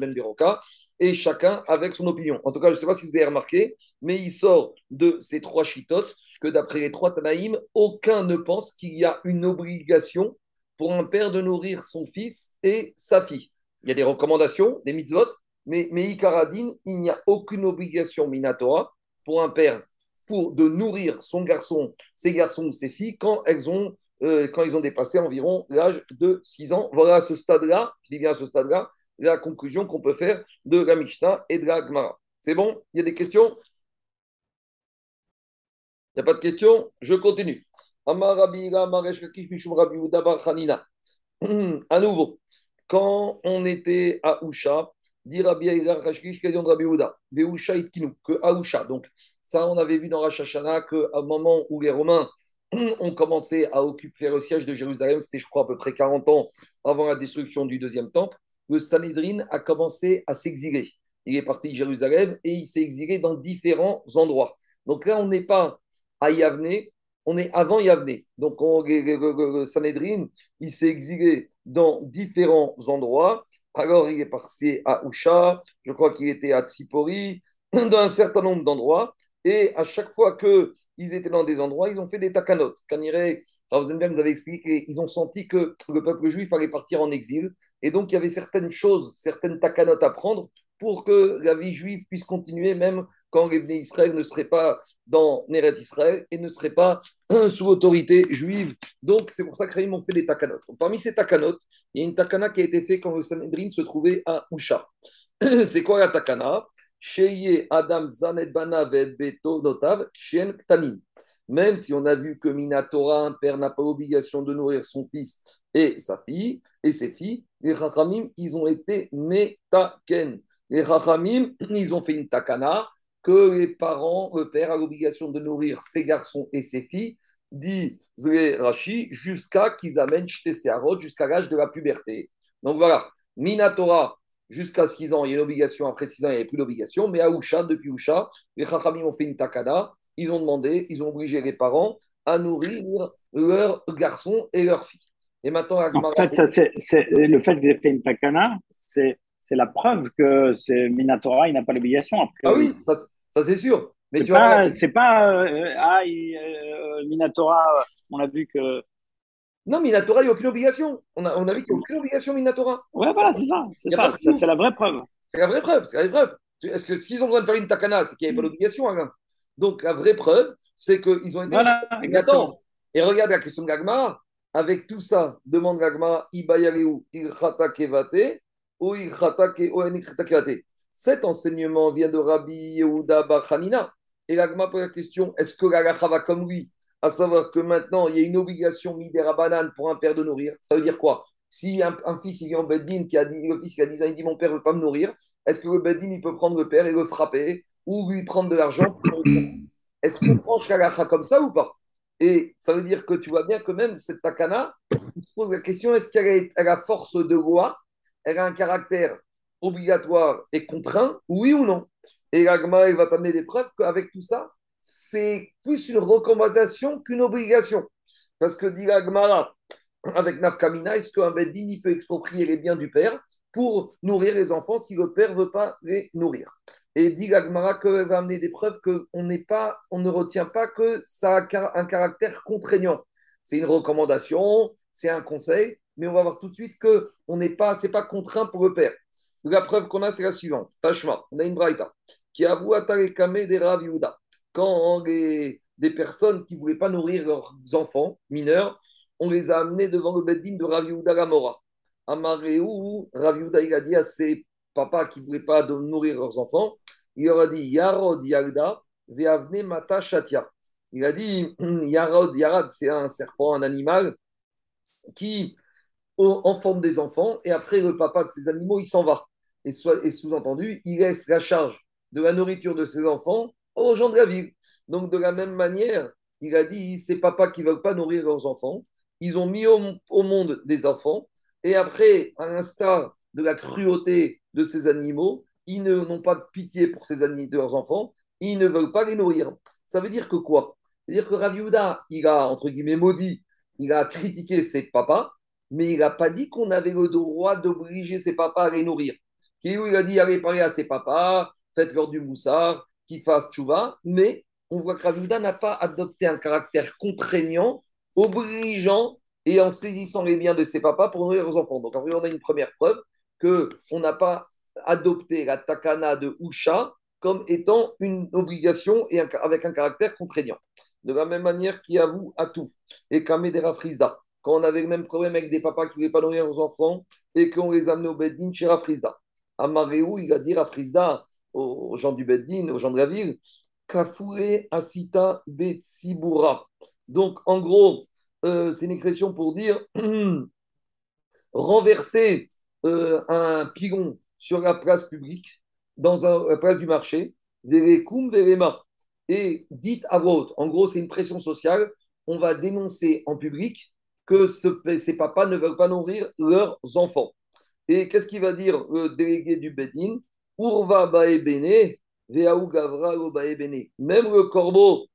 Ben Beroka, et chacun avec son opinion. En tout cas, je ne sais pas si vous avez remarqué, mais il sort de ces trois chitotes que d'après les trois Tanaïm, aucun ne pense qu'il y a une obligation pour un père de nourrir son fils et sa fille. Il y a des recommandations, des mitzvot, mais, mais Ikaradine, il n'y a aucune obligation minatora pour un père pour de nourrir son garçon, ses garçons ou ses filles quand elles ont euh, quand ils ont dépassé environ l'âge de 6 ans. Voilà à ce stade-là, je dis bien à ce stade-là, la conclusion qu'on peut faire de la Mishnah et de la Gemara. C'est bon? Il y a des questions? Il n'y a pas de questions? Je continue. À nouveau, quand on était à Usha, dit Rabbi question de Rabbi Uda, que à Usha. Donc, ça, on avait vu dans Rosh Hashanah qu'à un moment où les Romains ont commencé à occuper le siège de Jérusalem, c'était, je crois, à peu près 40 ans avant la destruction du deuxième temple le Sanhedrin a commencé à s'exiler. Il est parti de Jérusalem et il s'est exilé dans différents endroits. Donc là, on n'est pas à Yavne, on est avant Yavne. Donc, on, le, Sanhedrin, il s'est exilé dans différents endroits. Alors, il est passé à Usha, je crois qu'il était à Tsipori, dans un certain nombre d'endroits. Et à chaque fois qu'ils étaient dans des endroits, ils ont fait des takanot. Kanire, Ravenberg nous avait expliqué qu'ils ont senti que le peuple juif allait partir en exil. Et donc, il y avait certaines choses, certaines takanot à prendre pour que la vie juive puisse continuer, même quand les Israël ne seraient pas dans Neret Israël et ne seraient pas sous autorité juive. Donc, c'est pour ça qu'ils ont fait des takanot. Parmi ces takanot, il y a une takana qui a été faite quand le Sanhedrin se trouvait à Usha. c'est quoi la takana? Sheye Adam Zanet Beto Notav Shen Ktanin. Même si on a vu que Minatora, un père n'a pas l'obligation de nourrir son fils et sa fille et ses filles, les Rachamim, ils ont été metaken. Les Rachamim, ils ont fait une takana que les parents, le père a l'obligation de nourrir ses garçons et ses filles, dit les Rashi, jusqu'à qu'ils amènent Shtesearot, jusqu'à l'âge de la puberté. Donc voilà, Minatora, jusqu'à 6 ans, il y a une obligation, après 6 ans, il n'y avait plus d'obligation, mais à Usha, depuis Usha, les Chachamim ont fait une takada, ils ont demandé, ils ont obligé les parents à nourrir leurs garçons et leurs filles. Et maintenant, en fait, ça, le fait qu'ils aient fait une takana, c'est, la preuve que c'est Minatora, il n'a pas l'obligation. Ah oui, ça, ça c'est sûr. Mais tu pas, vois, c'est pas euh, ah, euh, Minatora, on a vu que non, Minatora, il n'y a aucune obligation. On a, on a vu qu'il n'y a aucune obligation, Minatora. Ouais, voilà, c'est ça. C'est ça, c'est la vraie preuve. C'est la vraie preuve, c'est la vraie preuve. Est-ce que s'ils ont besoin de faire une takana, c'est qu'il n'y avait pas d'obligation, hein Donc, la vraie preuve, c'est qu'ils ont été. Voilà, exactement. Et regarde la question de Gagmar. Avec tout ça, demande Gagmar, Ibayareu, Ilchata Kevate, ou Ilchata Kevate. Cet enseignement vient de Rabbi Yehuda Bachanina. Et Gagmar pose la question est-ce que la va comme lui? À savoir que maintenant, il y a une obligation midera banane pour un père de nourrir. Ça veut dire quoi? Si un, fils il vient en Beddin, qui a dit, le fils qui a 10 ans, il dit Mon père ne veut pas me nourrir, est-ce que le Beddin il peut prendre le père et le frapper? Ou lui prendre de l'argent pour Est-ce qu'on tranche la comme ça ou pas? Et ça veut dire que tu vois bien que même cette takana, on se pose la question est-ce qu'elle a, force de loi? Elle a un caractère obligatoire et contraint, oui ou non? Et l'agma, il va t'amener des preuves qu'avec tout ça, c'est plus une recommandation qu'une obligation. Parce que dit Agmara, avec Nafkamina, est-ce qu'un Beddin peut exproprier les biens du père pour nourrir les enfants si le père ne veut pas les nourrir? Et dit Agmara qu'elle va amener des preuves qu'on pas, on ne retient pas que ça a un caractère contraignant. C'est une recommandation, c'est un conseil, mais on va voir tout de suite que on n'est pas, c'est pas contraint pour le père. La preuve qu'on a, c'est la suivante. Tashma, on a une braïta qui avoue à des Rav quand des personnes qui ne voulaient pas nourrir leurs enfants mineurs, on les a amenés devant le Beddin de Rav Yehuda Gamora. Amareou, Rav Yehuda, il a dit à ses papas qui ne voulaient pas nourrir leurs enfants, il leur a dit Yarod Yagda, Veavne Mata Shatia. Il a dit Yarod Yarad, c'est un serpent, un animal qui enfante des enfants et après le papa de ces animaux, il s'en va. Et, et sous-entendu, il laisse la charge de la nourriture de ses enfants aux gens de la ville. Donc, de la même manière, il a dit ces papas qui ne veulent pas nourrir leurs enfants, ils ont mis au, monde des enfants, et après, à l'instar de la cruauté de ces animaux, ils n'ont pas de pitié pour ces animaux, leurs enfants, ils ne veulent pas les nourrir. Ça veut dire que quoi? C'est-à-dire que Raviuda, il a, entre guillemets, maudit, il a critiqué ses papas, mais il n'a pas dit qu'on avait le droit d'obliger ses papas à les nourrir. Il a dit, allez parler à ses papas, faites-leur du moussard, qui fasse tchouva, mais on voit que Ravida n'a pas adopté un caractère contraignant, obligeant et en saisissant les biens de ses papas pour nourrir leurs enfants. Donc, en on a une première preuve qu'on n'a pas adopté la takana de Usha comme étant une obligation et avec un caractère contraignant. De la même manière qu'il avoue à tout. Et Kamedera Frisda, quand on avait le même problème avec des papas qui ne voulaient pas nourrir leurs enfants et qu'on les amenait au Beddin chez Rafrizda. Amareou, il a dit Rafrizda, aux gens du Beddin, aux gens de la ville, Kafoure Asita Betsibura. Donc, en gros, euh, c'est une expression pour dire renverser euh, un pilon sur la place publique, dans la place du marché, et dites à voix En gros, c'est une pression sociale. On va dénoncer en public que ces papas ne veulent pas nourrir leurs enfants. Et qu'est-ce qu'il va dire le délégué du Bedin Urva Veaou Gavra. Même le corbeau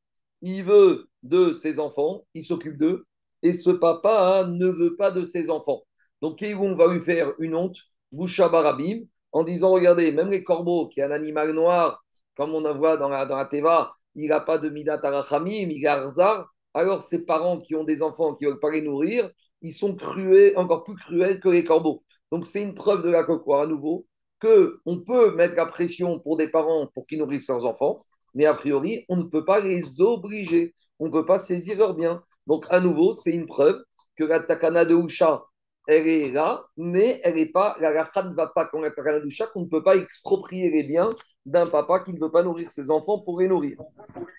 il veut de ses enfants, il s'occupe d'eux, et ce papa ne veut pas de ses enfants. Donc, on va lui faire une honte, Boucha Barabim, en disant Regardez, même les corbeaux, qui est un animal noir, comme on en voit dans la, dans la Teva, il n'a pas de Midat Arachamim, il a Alors, ses parents qui ont des enfants qui ne veulent pas les nourrir, ils sont cruels, encore plus cruels que les corbeaux. Donc, c'est une preuve de la quoi, à nouveau, qu'on peut mettre la pression pour des parents pour qu'ils nourrissent leurs enfants, mais a priori, on ne peut pas les obliger, on ne peut pas saisir leur bien. Donc, à nouveau, c'est une preuve que la takana de Usha, elle est là, mais elle n'est pas, la racha ne va pas comme la Usha, qu'on ne peut pas exproprier les biens d'un papa qui ne veut pas nourrir ses enfants pour les nourrir.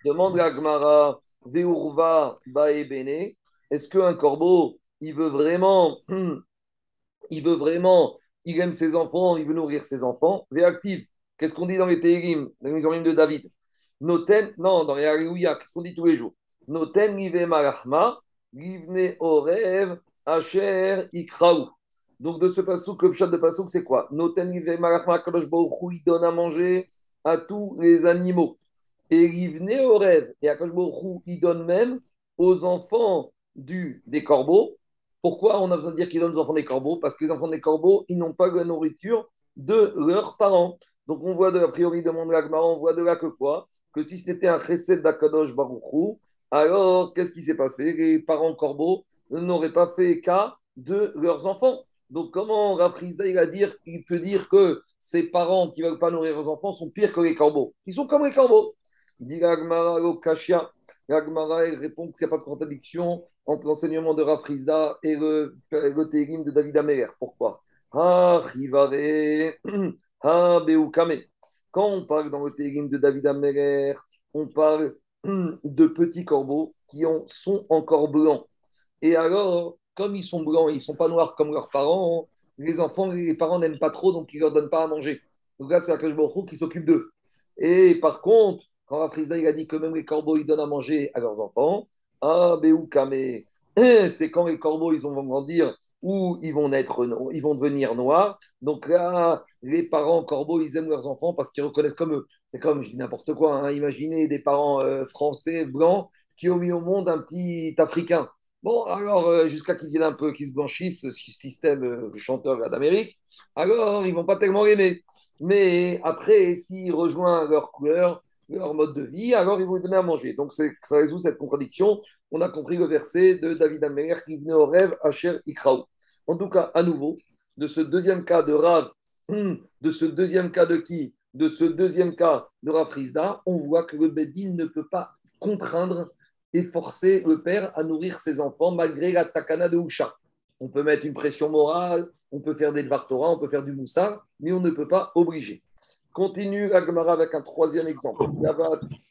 Demande la Gmara, Deurva, Bene, est-ce qu'un corbeau, il veut vraiment, il veut vraiment, il aime ses enfants, il veut nourrir ses enfants, réactive. Qu'est-ce qu'on dit dans les Télim, dans les de David? Noten, non, dans les Alléluia, qu'est-ce qu'on dit tous les jours? Noten live malachma, livne orev, asher ikraou. Donc de ce pasouk, le chat de pasouk, c'est quoi? Noten il donne à manger à tous les animaux. Et livne orev, et Akadosh il donne même aux enfants du, des corbeaux. Pourquoi on a besoin de dire qu'il donne aux enfants des corbeaux? Parce que les enfants des corbeaux, ils n'ont pas la nourriture de leurs parents. Donc on voit de, a priori, demande on voit de là que quoi? Que si c'était un chesed d'Akadosh Baruchou, alors qu'est-ce qui s'est passé? Les parents corbeaux n'auraient pas fait cas de leurs enfants. Donc, comment Rafrizda il, il peut dire que ces parents qui ne veulent pas nourrir leurs enfants sont pires que les corbeaux? Ils sont comme les corbeaux. Dit Gagmara Kashia. Gagmara répond qu'il n'y a pas de contradiction entre l'enseignement de Rafrizda et le, le de David Améler. Pourquoi? Ah, Rivare, Ah, Beukame. Quand on parle dans le télim de David Améler, on parle de petits corbeaux qui sont encore blancs. Et alors, comme ils sont blancs ils ne sont pas noirs comme leurs parents, les enfants, les parents n'aiment pas trop, donc ils ne leur donnent pas à manger. Donc là, c'est Akash qui s'occupe d'eux. Et par contre, quand il a dit que même les corbeaux, ils donnent à manger à leurs enfants, ah, Béoukame, c'est quand les corbeaux ils vont grandir ou ils vont naître, ils vont devenir noirs. Donc là, les parents corbeaux, ils aiment leurs enfants parce qu'ils reconnaissent comme eux. C'est comme, je dis n'importe quoi, hein. imaginez des parents euh, français, blancs, qui ont mis au monde un petit Africain. Bon, alors, euh, jusqu'à qu'ils viennent un peu, qu'ils se blanchissent, ce système euh, chanteur d'Amérique, alors ils vont pas tellement l'aimer. Mais après, s'ils rejoignent leur couleur, leur mode de vie, alors ils vont lui donner à manger. Donc ça résout cette contradiction. On a compris le verset de David Améler qui venait au rêve Asher Ikraou. En tout cas, à nouveau, de ce deuxième cas de Rav, de ce deuxième cas de qui? De ce deuxième cas de Rav on voit que le Bedin ne peut pas contraindre et forcer le père à nourrir ses enfants malgré la takana de Usha. On peut mettre une pression morale, on peut faire des Dvar on peut faire du Moussa, mais on ne peut pas obliger. Continue Agmara avec un troisième exemple.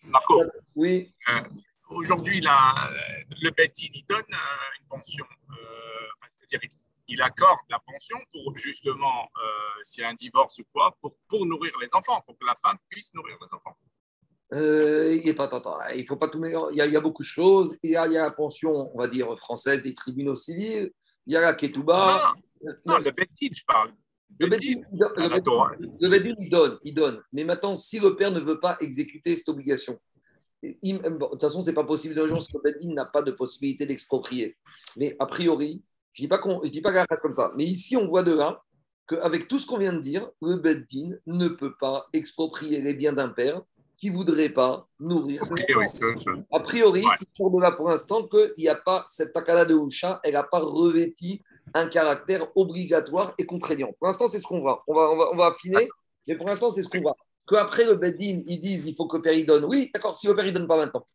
Marco, oui. Euh, aujourd'hui, le Betin, il donne euh, une pension, euh, c'est-à-dire il accorde la pension pour justement, s'il y a un divorce ou quoi, pour, pour nourrir les enfants, pour que la femme puisse nourrir les enfants. Il pas, attends, il faut pas tout Il y, a, il y, a, beaucoup de choses. Il y, a, il y, a, la pension, on va dire, française des tribunaux civils. Il y a la Ketouba. Non, non, le Betin, je parle. Le Bedin, il donne, il donne. Mais maintenant, si le père ne veut pas exécuter cette obligation, de toute façon, ce n'est pas possible jour si le Bedin n'a pas de possibilité d'exproprier. Mais a priori, je ne dis pas qu'elle reste comme ça. Mais ici, on voit de là qu'avec tout ce qu'on vient de dire, le Bedin ne peut pas exproprier les biens d'un père qui ne voudrait pas nourrir. A priori, il faut de là pour l'instant qu'il n'y a pas cette takala de Usha, elle n'a pas revêti un caractère obligatoire et contraignant. Pour l'instant, c'est ce qu'on voit. On va, on va, on va affiner, mais pour l'instant, c'est ce qu'on voit. Qu'après le Beddin, ils disent il faut que le père y donne. Oui, d'accord, si le père ne donne pas maintenant,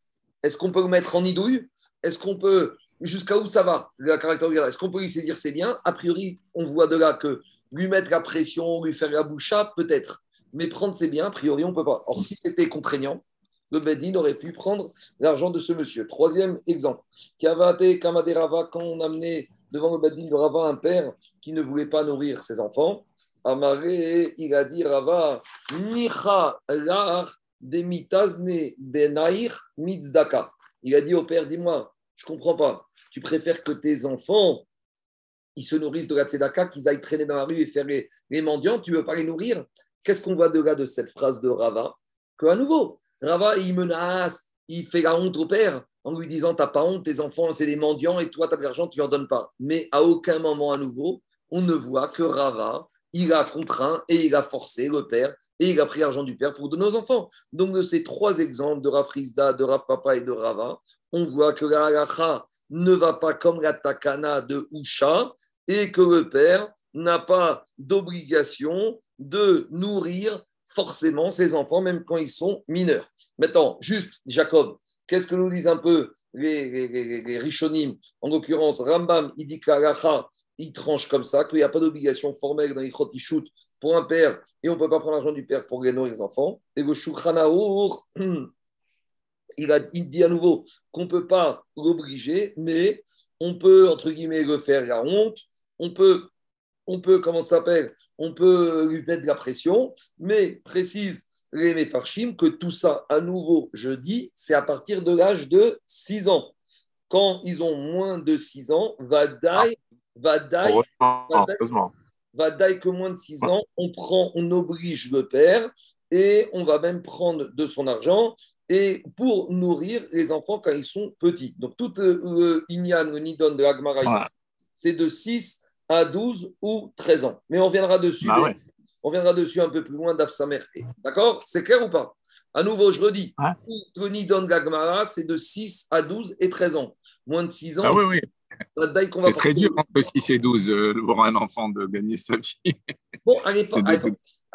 est-ce qu'on peut le mettre en idouille? Est-ce qu'on peut. Jusqu'à où ça va, le caractère Est-ce qu'on peut lui saisir? Ses biens A priori, on voit de là que lui mettre la pression, lui faire la boucha, peut-être. Mais prendre ses biens, a priori, on ne peut pas. Or, si c'était contraignant, le Bedin aurait pu prendre l'argent de ce monsieur. Troisième exemple. Kavate quand on amenait devant le Badin de Rava un père qui ne voulait pas nourrir ses enfants. Il a dit Rava, Nicha lar mitazne benair mitzdaka. Il a dit au père, dis-moi, je ne comprends pas. Tu préfères que tes enfants ils se nourrissent de la tzedaka, qu'ils aillent traîner dans la rue et faire les, mendiants, tu ne veux pas les nourrir? Qu'est-ce qu'on voit de là de cette phrase de Rava? Que à nouveau, Rava, il menace, il fait la honte au père en lui disant T'as pas honte, tes enfants, c'est des mendiants et toi, tu as de l'argent, tu leur donnes pas. Mais à aucun moment à nouveau, on ne voit que Rava, il a contraint et il a forcé le père et il a pris l'argent du père pour donner aux enfants. Donc, de ces trois exemples de Rav Rizda, de Rav Papa et de Rava, on voit que la halacha ne va pas comme la takana de Usha et que le père n'a pas d'obligation de nourrir forcément ses enfants, même quand ils sont mineurs. Maintenant, juste, Jacob, qu'est-ce que nous disent un peu les, les, Rishonim En l'occurrence, Rambam, il dit il tranche comme ça, qu'il n'y a pas d'obligation formelle dans les shoot pour un père et on ne peut pas prendre l'argent du père pour nourrir les enfants. Et le a, il dit à nouveau qu'on ne peut pas l'obliger, mais on peut, entre guillemets, le faire la honte, on peut, on peut comment ça s'appelle, on peut lui mettre de la pression, mais précise les Mefarchim que tout ça, à nouveau, je dis, c'est à partir de l'âge de 6 ans. Quand ils ont moins de 6 ans, va die va die, va que moins de 6 ans, on prend, on oblige le père et on va même prendre de son argent et pour nourrir les enfants quand ils sont petits. Donc tout le euh, Inyan, le Nidon de l'Agmara c'est de 6 à 12 ou 13 ans. Mais on viendra dessus. Bah on viendra dessus un peu plus loin d'Afsamer. D'accord? C'est clair ou pas? À nouveau, je redis. Nidon de l'Agmara, c'est de 6 à 12 et 13 ans. Moins de 6 ans. Ah oui, oui. C'est très dur entre 6 et 12 euh, pour un enfant de gagner sa vie. Bon, allez, pas,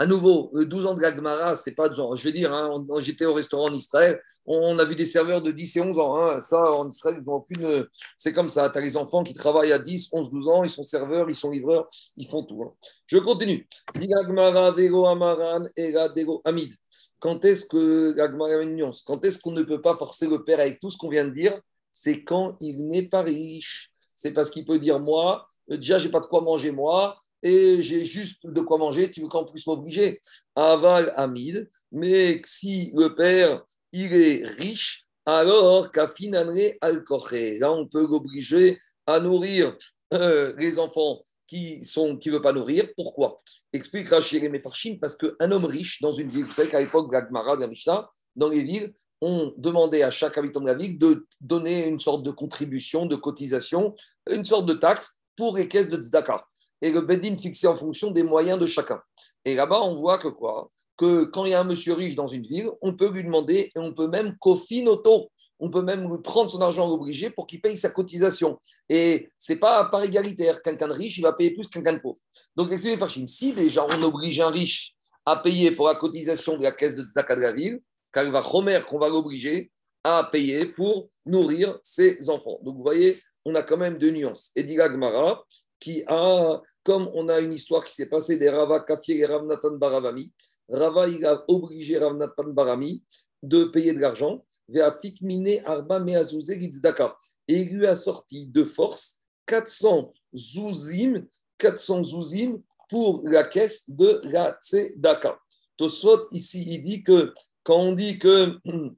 à nouveau, 12 ans de Gagmara, c'est pas genre, je veux dire, hein, j'étais au restaurant en Israël, on a vu des serveurs de 10 et 11 ans. Hein, ça, en Israël, ils n'ont aucune. C'est comme ça. Tu as les enfants qui travaillent à 10, 11, 12 ans, ils sont serveurs, ils sont livreurs, ils font tout. Hein. Je continue. Amid. Quand est-ce que Quand est-ce qu'on ne peut pas forcer le père avec tout ce qu'on vient de dire? C'est quand il n'est pas riche. C'est parce qu'il peut dire moi, euh, déjà, j'ai pas de quoi manger moi, et j'ai juste de quoi manger, tu veux qu'en plus m'obliger Aval Hamid, mais si le père, il est riche, alors Kafinanre al Là, on peut l'obliger à nourrir euh, les enfants qui sont qui pas nourrir. Pourquoi? Explique Rachel Mefarchim, parce qu'un homme riche dans une ville, vous savez qu'à l'époque de la dans les villes, on demandait à chaque habitant de la ville de donner une sorte de contribution, de cotisation, une sorte de taxe pour les caisses de tzedaka. Et le Bedin fixait en fonction des moyens de chacun. Et là-bas, on voit que quoi? Que quand il y a un monsieur riche dans une ville, on peut lui demander et on peut même auto, on peut même lui prendre son argent obligé pour qu'il paye sa cotisation. Et c'est pas par égalitaire. Quelqu'un de riche, il va payer plus qu'un de pauvre. Donc, si déjà on oblige un riche à payer pour la cotisation de la caisse de tzedaka de la ville, car il va Romer qu'on va l'obliger à payer pour nourrir ses enfants. Donc vous voyez, on a quand même deux nuances. Et Gmara, qui a, comme on a une histoire qui s'est passée des Rava Kafir et Ravnatan Baravami, Rava, il a obligé Ravnatan Barami de payer de l'argent, Arba et il lui a sorti de force 400 zouzim, 400 zouzim pour la caisse de la Tzedaka. Ici, il dit que quand on dit que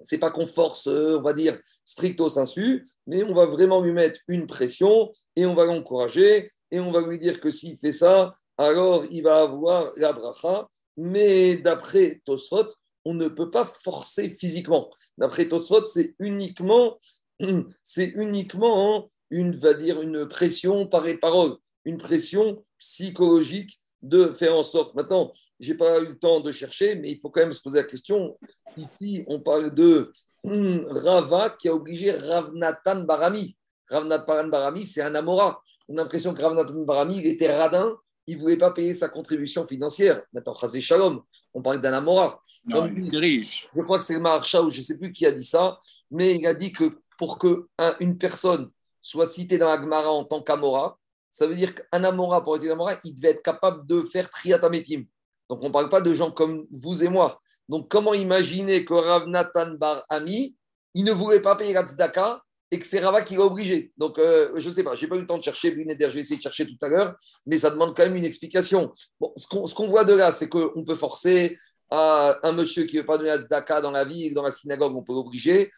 c'est pas qu'on force, euh, on va dire, stricto sensu, mais on va vraiment lui mettre une pression et on va l'encourager et on va lui dire que s'il fait ça, alors il va avoir la bracha. Mais d'après Tosfot, on ne peut pas forcer physiquement. D'après Tosfot, c'est uniquement, c'est uniquement une, va dire, une pression par les paroles, une pression psychologique de faire en sorte. Maintenant, je n'ai pas eu le temps de chercher, mais il faut quand même se poser la question. Ici, on parle de Rava qui a obligé Ravnatan Barami. Ravnatan Barami, c'est un Amora. On a l'impression que Ravnatan Barami, il était radin, il ne voulait pas payer sa contribution financière. Maintenant, Chazé Shalom, on parle d'un Amora. Non, dirige. Je crois que c'est le Maharsha ou je ne sais plus qui a dit ça, mais il a dit que pour qu'une une personne soit citée dans la Gemara en tant qu'Amora, ça veut dire qu'un Amora, pour être un Amora, il devait être capable de faire Triatametim. Donc, on ne parle pas de gens comme vous et moi. Donc, comment imaginer que Rav Nathan Bar Ami, il ne voulait pas payer la tzedaka et que c'est Rava qui l'a obligé. Donc, euh, je ne sais pas, je n'ai pas eu le temps de chercher, je vais essayer de chercher tout à l'heure, mais ça demande quand même une explication. Bon, ce qu'on voit de là, c'est qu'on peut forcer à un monsieur qui ne veut pas donner la tzedaka dans la ville, dans la synagogue, on peut l'obliger.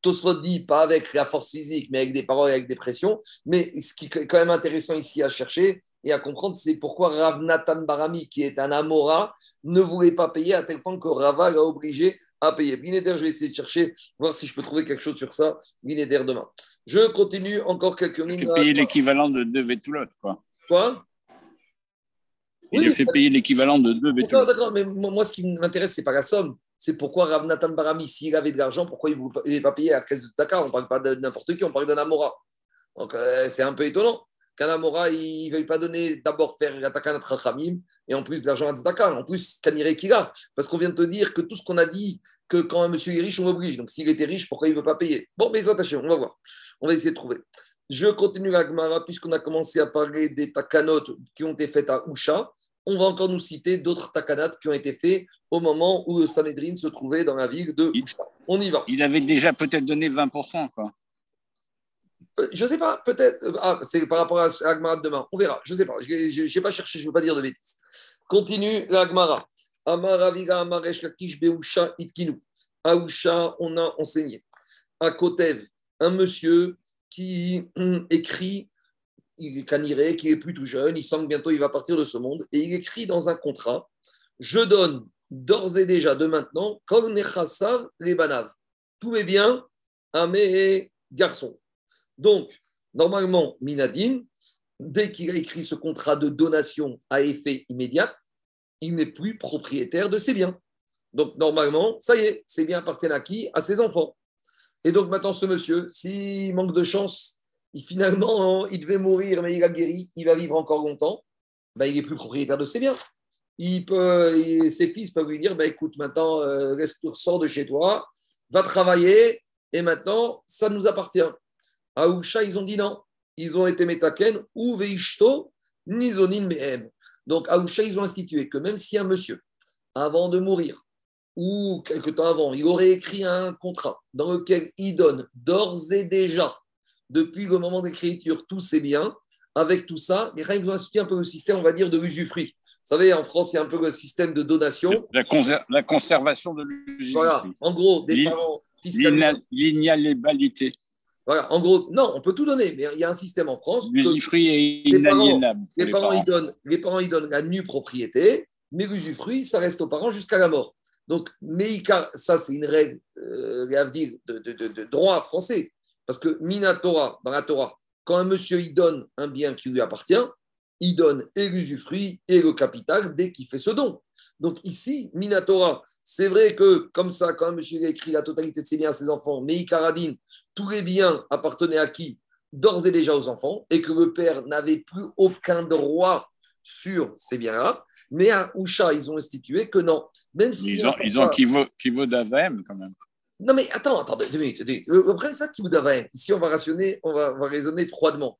Tosfot dit pas avec la force physique, mais avec des paroles et avec des pressions. Mais ce qui est quand même intéressant ici à chercher et à comprendre, c'est pourquoi Rav Nathan Barami, qui est un Amora, ne voulait pas payer à tel point que Rava l'a obligé à payer. Guinéder, je vais essayer de chercher, voir si je peux trouver quelque chose sur ça. Guinéder demain. Je continue encore quelques minutes. Il fait payer l'équivalent de deux Vétoulottes, quoi. Quoi? Il oui, fait payer l'équivalent de deux Vétoulottes. D'accord, mais moi, ce qui m'intéresse, ce n'est pas la somme. C'est pourquoi Rav Nathan Barami, s'il avait de l'argent, pourquoi il ne pas payer à la caisse de Taka? On ne parle pas de n'importe qui, on parle d'un Amora. Donc, euh, c'est un peu étonnant qu'un Amora, il ne veuille pas donner d'abord faire la Taka Rachamim et en plus de l'argent à. En plus, Kanire Kira. Parce qu'on vient de te dire que tout ce qu'on a dit, que quand un monsieur est riche, on l'oblige. Donc, s'il était riche, pourquoi il ne veut pas payer? Bon, mais attachez, on va voir. On va essayer de trouver. Je continue la Gemara, puisqu'on a commencé à parler des takanot qui ont été faites à Usha on va encore nous citer d'autres takanat qui ont été faits au moment où le Sanhedrin se trouvait dans la ville de On y va. Il avait déjà peut-être donné 20%, quoi. Euh, je ne sais pas, peut-être. Euh, ah, c'est par rapport à l'Agmara de demain. On verra. Je ne sais pas. Je n'ai pas cherché, je ne veux pas dire de bêtises. Continue l'Agmara. Amaraviga Amaresh Kakish Beusha Itkinu. À Usha, on a enseigné. À Kotev, un monsieur qui écrit il est caniré, qui est plus tout jeune, il sent que bientôt il va partir de ce monde, et il écrit dans un contrat Je donne d'ores et déjà, de maintenant, les banav, tous mes biens à mes garçons. Donc, normalement, Minadine, dès qu'il a écrit ce contrat de donation à effet immédiat, il n'est plus propriétaire de ses biens. Donc, normalement, ça y est, ses biens appartiennent à qui? À ses enfants. Et donc, maintenant, ce monsieur, s'il manque de chance, finalement, il devait mourir, mais il a guéri, il va vivre encore longtemps, ben, il n'est plus propriétaire de ses biens. Il peut, ses fils peuvent lui dire ben, écoute, maintenant, euh, sors de chez toi, va travailler, et maintenant, ça nous appartient. À Usha, ils ont dit non. Ils ont été metaken ou veishto, nizonin mehem. Donc, à Usha, ils ont institué que même si un monsieur, avant de mourir, ou quelque temps avant, il aurait écrit un contrat dans lequel il donne d'ores et déjà depuis le moment d'écriture tous ces biens. Avec tout ça, les règles vont un peu le système, on va dire, de l'usufruit. Vous savez, en France, il y a un peu le système de donation. La, la conservation de l'usufruit. Voilà, en gros, des parents L'inaliénabilité. Voilà, en gros, non, on peut tout donner, mais il y a un système en France. L'usufruit est. Les parents, Ils donnent, les parents, ils donnent la nue propriété, mais l'usufruit, ça reste aux parents jusqu'à la mort. Donc, ça, c'est une règle euh, de, de, de, de, droit français. Parce que Minatora, dans la Torah, quand un monsieur il donne un bien qui lui appartient, il donne et l'usufruit et le capital dès qu'il fait ce don. Donc ici, Minatora, c'est vrai que comme ça, quand monsieur a écrit la totalité de ses biens à ses enfants, mais Ikaradine, tous les biens appartenaient à qui D'ores et déjà aux enfants, et que le père n'avait plus aucun droit sur ces biens-là. Mais à Usha, ils ont institué que non. Même si ils ont, ils ont qui vaut, qui vaut d'AVM quand même. Non, mais attends, attends, deux minutes. Le problème, c'est qui vous d'avait. Ici, on va rationner, on va, raisonner froidement.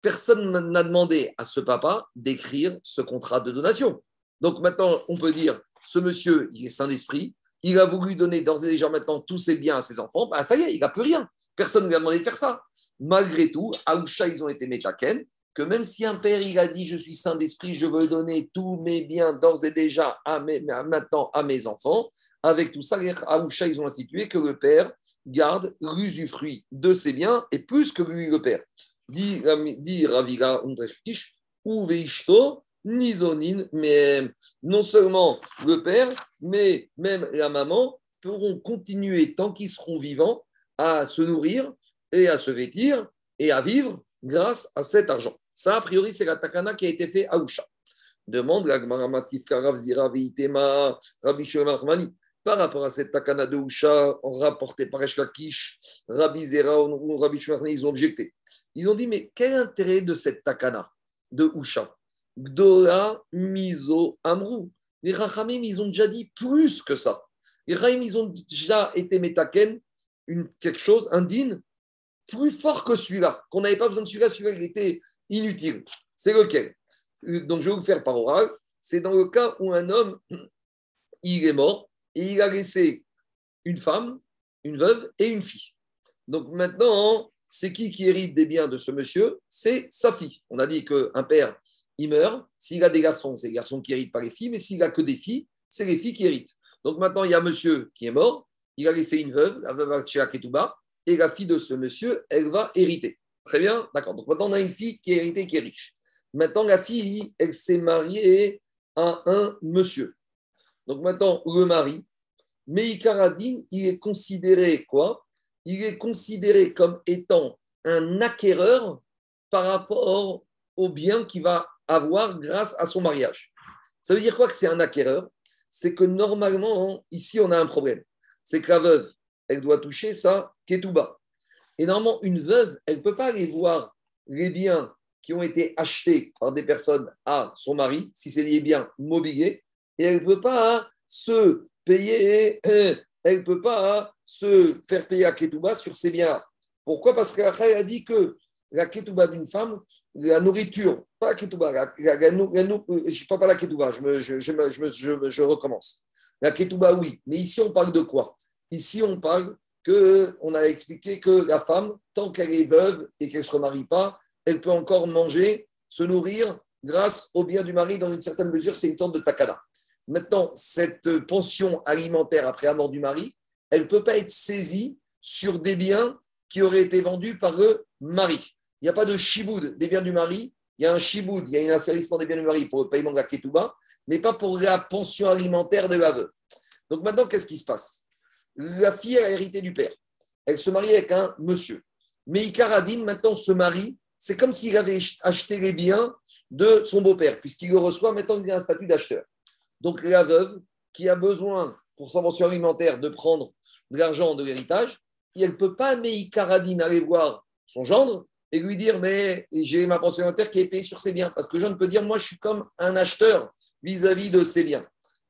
Personne n'a demandé à ce papa d'écrire ce contrat de donation. Donc maintenant, on peut dire, ce monsieur, il est saint d'esprit, il a voulu donner d'ores et déjà maintenant tous ses biens à ses enfants, bah, ça y est, il n'a plus rien. Personne ne lui a demandé de faire ça. Malgré tout, à Oucha, ils ont été métaken, que même si un père, il a dit, je suis saint d'esprit, je veux donner tous mes biens d'ores et déjà à mes, maintenant à mes enfants, avec tout ça, à Oucha, ils ont institué que le père garde l'usufruit de ses biens et plus que lui le père. Dit, dit Raviga ou Veishto, Nizonin, mais non seulement le père, mais même la maman pourront continuer tant qu'ils seront vivants à se nourrir et à se vêtir et à vivre grâce à cet argent. Ça, a priori, c'est la takana qui a été fait à Usha. Demande la Gmaramatif Karav Zira Veitema Ravi par rapport à cette takana de Usha rapportée par Eshkakish, Rabbi Zera ou Rabbi ils ont objecté. Ils ont dit, mais quel intérêt de cette takana de Usha? Gdora Miso Amrou. Les Rachamim, ils ont déjà dit plus que ça. Les Rachamim, ils ont déjà été métaken, une, quelque chose, un plus fort que celui-là, qu'on n'avait pas besoin de celui-là, celui-là, il était inutile. C'est lequel? Donc, je vais vous faire par oral. C'est dans le cas où un homme, il est mort et il a laissé une femme, une veuve et une fille. Donc, maintenant, c'est qui qui hérite des biens de ce monsieur? C'est sa fille. On a dit qu'un père, il meurt. S'il a des garçons, c'est les garçons qui héritent pas les filles, mais s'il a que des filles, c'est les filles qui héritent. Donc, maintenant, il y a monsieur qui est mort. Il a laissé une veuve, la veuve Ketouba, et la fille de ce monsieur, elle va hériter. Très bien, d'accord. Donc maintenant, on a une fille qui est héritée, qui est riche. Maintenant, la fille, elle s'est mariée à un monsieur. Donc maintenant, le mari, Mais Ikaradin, il est considéré quoi? Il est considéré comme étant un acquéreur par rapport au bien qu'il va avoir grâce à son mariage. Ça veut dire quoi que c'est un acquéreur? C'est que normalement, ici, on a un problème. C'est que la veuve, elle doit toucher ça, ketouba. Et normalement, une veuve, elle ne peut pas aller voir les biens qui ont été achetés par des personnes à son mari, si c'est des biens mobiliers, et elle ne peut pas se payer, elle ne peut pas se faire payer à ketouba sur ces biens Pourquoi? Parce qu'elle a dit que la ketouba d'une femme, la nourriture, pas la ketouba, la, je ne parle pas la ketouba, je, recommence. La ketouba, oui, mais ici on parle de quoi? Ici on parle que, on a expliqué que la femme, tant qu'elle est veuve et qu'elle ne se remarie pas, elle peut encore manger, se nourrir grâce au bien du mari dans une certaine mesure, c'est une sorte de takana. Maintenant, cette pension alimentaire après la mort du mari, elle ne peut pas être saisie sur des biens qui auraient été vendus par le mari. Il n'y a pas de chiboud des biens du mari. Il y a un chiboud, il y a un asservissement des biens du mari pour le paiement de la ketouba, mais pas pour la pension alimentaire de la veuve. Donc maintenant, qu'est-ce qui se passe? La fille a hérité du père. Elle se marie avec un monsieur. Mais Icaradine, maintenant, se marie. C'est comme s'il avait acheté les biens de son beau-père, puisqu'il le reçoit. Maintenant, il a un statut d'acheteur. Donc la veuve, qui a besoin pour sa pension alimentaire de prendre de l'argent de l'héritage, elle ne peut pas, mais Icaradine, aller voir son gendre et lui dire Mais j'ai ma pension alimentaire qui est payée sur ses biens. Parce que je ne peux dire Moi, je suis comme un acheteur vis-à-vis de ses biens.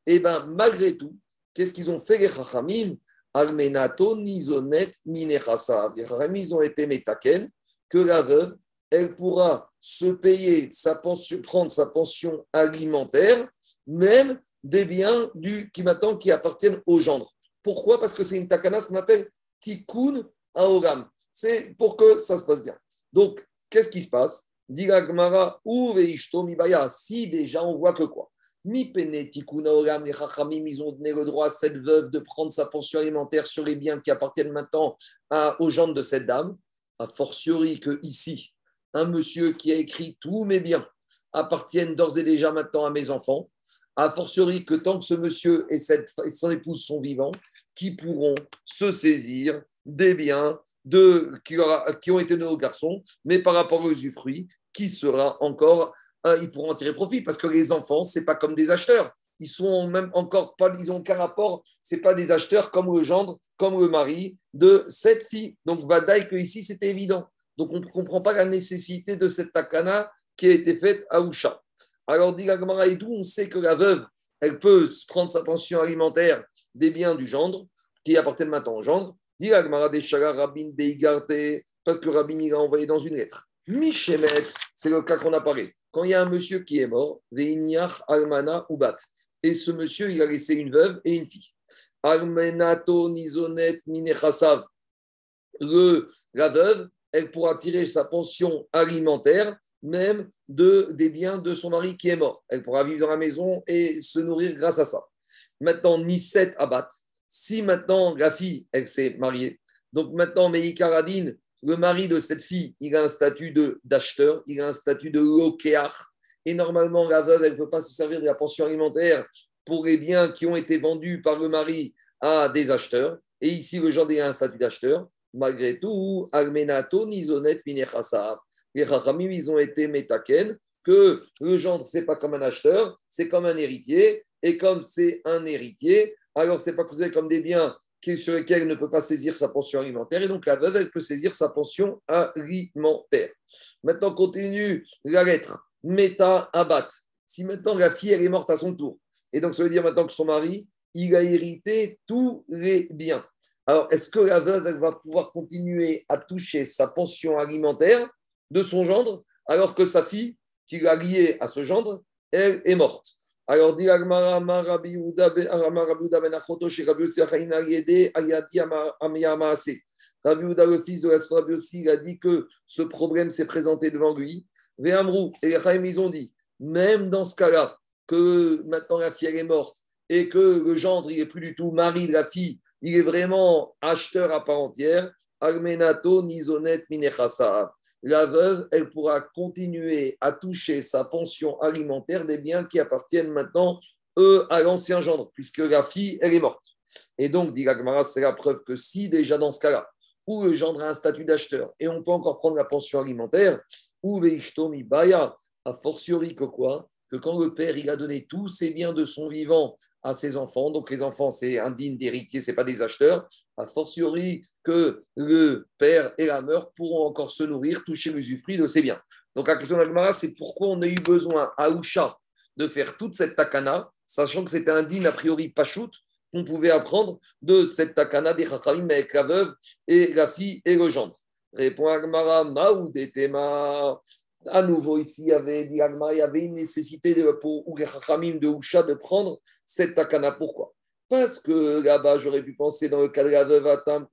Et bien, malgré tout, qu'est-ce qu'ils ont fait les Chachamim? Almenato, Nizonet, Minechasa. Les Chachamim, ils ont été métaken, que la veuve, elle pourra se payer sa pension, prendre sa pension alimentaire, même des biens du, qui maintenant qui appartiennent au gendre. Pourquoi? Parce que c'est une takana, ce qu'on appelle tikkun aogam. C'est pour que ça se passe bien. Donc, qu'est-ce qui se passe? Si déjà on voit que quoi? Mi ils ont donné le droit à cette veuve de prendre sa pension alimentaire sur les biens qui appartiennent maintenant aux gens de cette dame. A fortiori que ici, un monsieur qui a écrit tous mes biens appartiennent d'ores et déjà maintenant à mes enfants. A fortiori que tant que ce monsieur et, cette, son épouse sont vivants, qui pourront se saisir des biens de, qui, ont été donnés aux garçons, mais par rapport aux usufruits, qui sera encore, euh, ils pourront en tirer profit, parce que les enfants, c'est pas comme des acheteurs. Ils sont même encore pas, ils n'ont aucun rapport, c'est pas des acheteurs comme le gendre, comme le mari de cette fille. Donc, Vadaï, que ici, c'était évident. Donc, on ne comprend pas la nécessité de cette takana qui a été faite à Usha. Alors, dit et d'où on sait que la veuve, elle peut prendre sa pension alimentaire des biens du gendre, qui appartiennent maintenant au gendre. Dit la Rabin parce que Rabin, il a envoyé dans une lettre. Mishemet, c'est le cas qu'on a parlé. Quand il y a un monsieur qui est mort, Veiniach Almana Ubat, et ce monsieur, il a laissé une veuve et une fille. Almenato Nizonet Minechasav, la veuve, elle pourra tirer sa pension alimentaire même de, des biens de son mari qui est mort. Elle pourra vivre dans la maison et se nourrir grâce à ça. Maintenant, Nisset Abat, si maintenant la fille, elle s'est mariée, donc maintenant Meikaradine, le mari de cette fille, il a un statut d'acheteur, il a un statut de lokéach, et normalement la veuve, elle ne peut pas se servir de la pension alimentaire pour les biens qui ont été vendus par le mari à des acheteurs. Et ici, le genre a un statut d'acheteur. Malgré tout, Almenato, Nizonet, Minechasa les Chachamim, ils ont été métaken, que le gendre, c'est pas comme un acheteur, c'est comme un héritier, et comme c'est un héritier, alors c'est pas considéré comme des biens sur lesquels il ne peut pas saisir sa pension alimentaire, et donc la veuve, elle peut saisir sa pension alimentaire. Maintenant, continue la lettre, Meta Abat. Si maintenant la fille, elle est morte à son tour, et donc ça veut dire maintenant que son mari, il a hérité tous les biens. Alors, est-ce que la veuve, elle va pouvoir continuer à toucher sa pension alimentaire de son gendre, alors que sa fille, qui l'a liée à ce gendre, elle est morte? Alors, dit Agmara, Rabbi Uda ben Achoto, chez Rabbi Yossi Achaïna Yede, Ayadi. Rabbi Uda, le fils de la Rabbi Yossi, a dit que ce problème s'est présenté devant lui. Ve'amrou, et les ils ont dit, même dans ce cas-là, que maintenant la fille est morte et que le gendre, il n'est plus du tout mari de la fille, il est vraiment acheteur à part entière, Almenato Nizonet Minechasa la veuve, elle pourra continuer à toucher sa pension alimentaire des biens qui appartiennent maintenant eux, à l'ancien gendre, puisque la fille, elle est morte. Et donc, dit c'est la preuve que si déjà dans ce cas-là, où le gendre a un statut d'acheteur et on peut encore prendre la pension alimentaire, ou veishtomi baya, a fortiori que quoi? Que quand le père a donné tous ses biens de son vivant à ses enfants, donc les enfants c'est indigne d'héritier, c'est pas des acheteurs, a fortiori que le père et la mère pourront encore se nourrir, toucher l'usufruit de ses biens. Donc la question de c'est pourquoi on a eu besoin à Oucha de faire toute cette takana, sachant que c'était indigne a priori pachout, qu'on pouvait apprendre de cette takana des Chachamim avec la veuve et la fille et le gendre. Répond Agmara, Maoudetema. À nouveau, ici, il y avait, il y avait une nécessité de, pour de Usha de prendre cette takana. Pourquoi? Parce que là-bas, j'aurais pu penser dans le cas de la veuve Atam,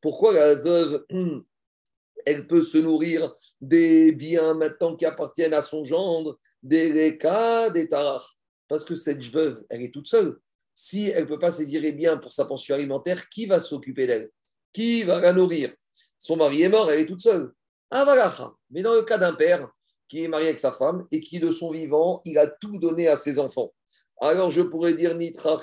pourquoi la veuve, elle peut se nourrir des biens maintenant qui appartiennent à son gendre, des cas, des tarach? Parce que cette veuve, elle est toute seule si elle ne peut pas saisir les biens pour sa pension alimentaire, qui va s'occuper d'elle? Qui va la nourrir? Son mari est mort, elle est toute seule. Ah, Mais dans le cas d'un père qui est marié avec sa femme et qui, de son vivant, il a tout donné à ses enfants. Alors je pourrais dire Nitra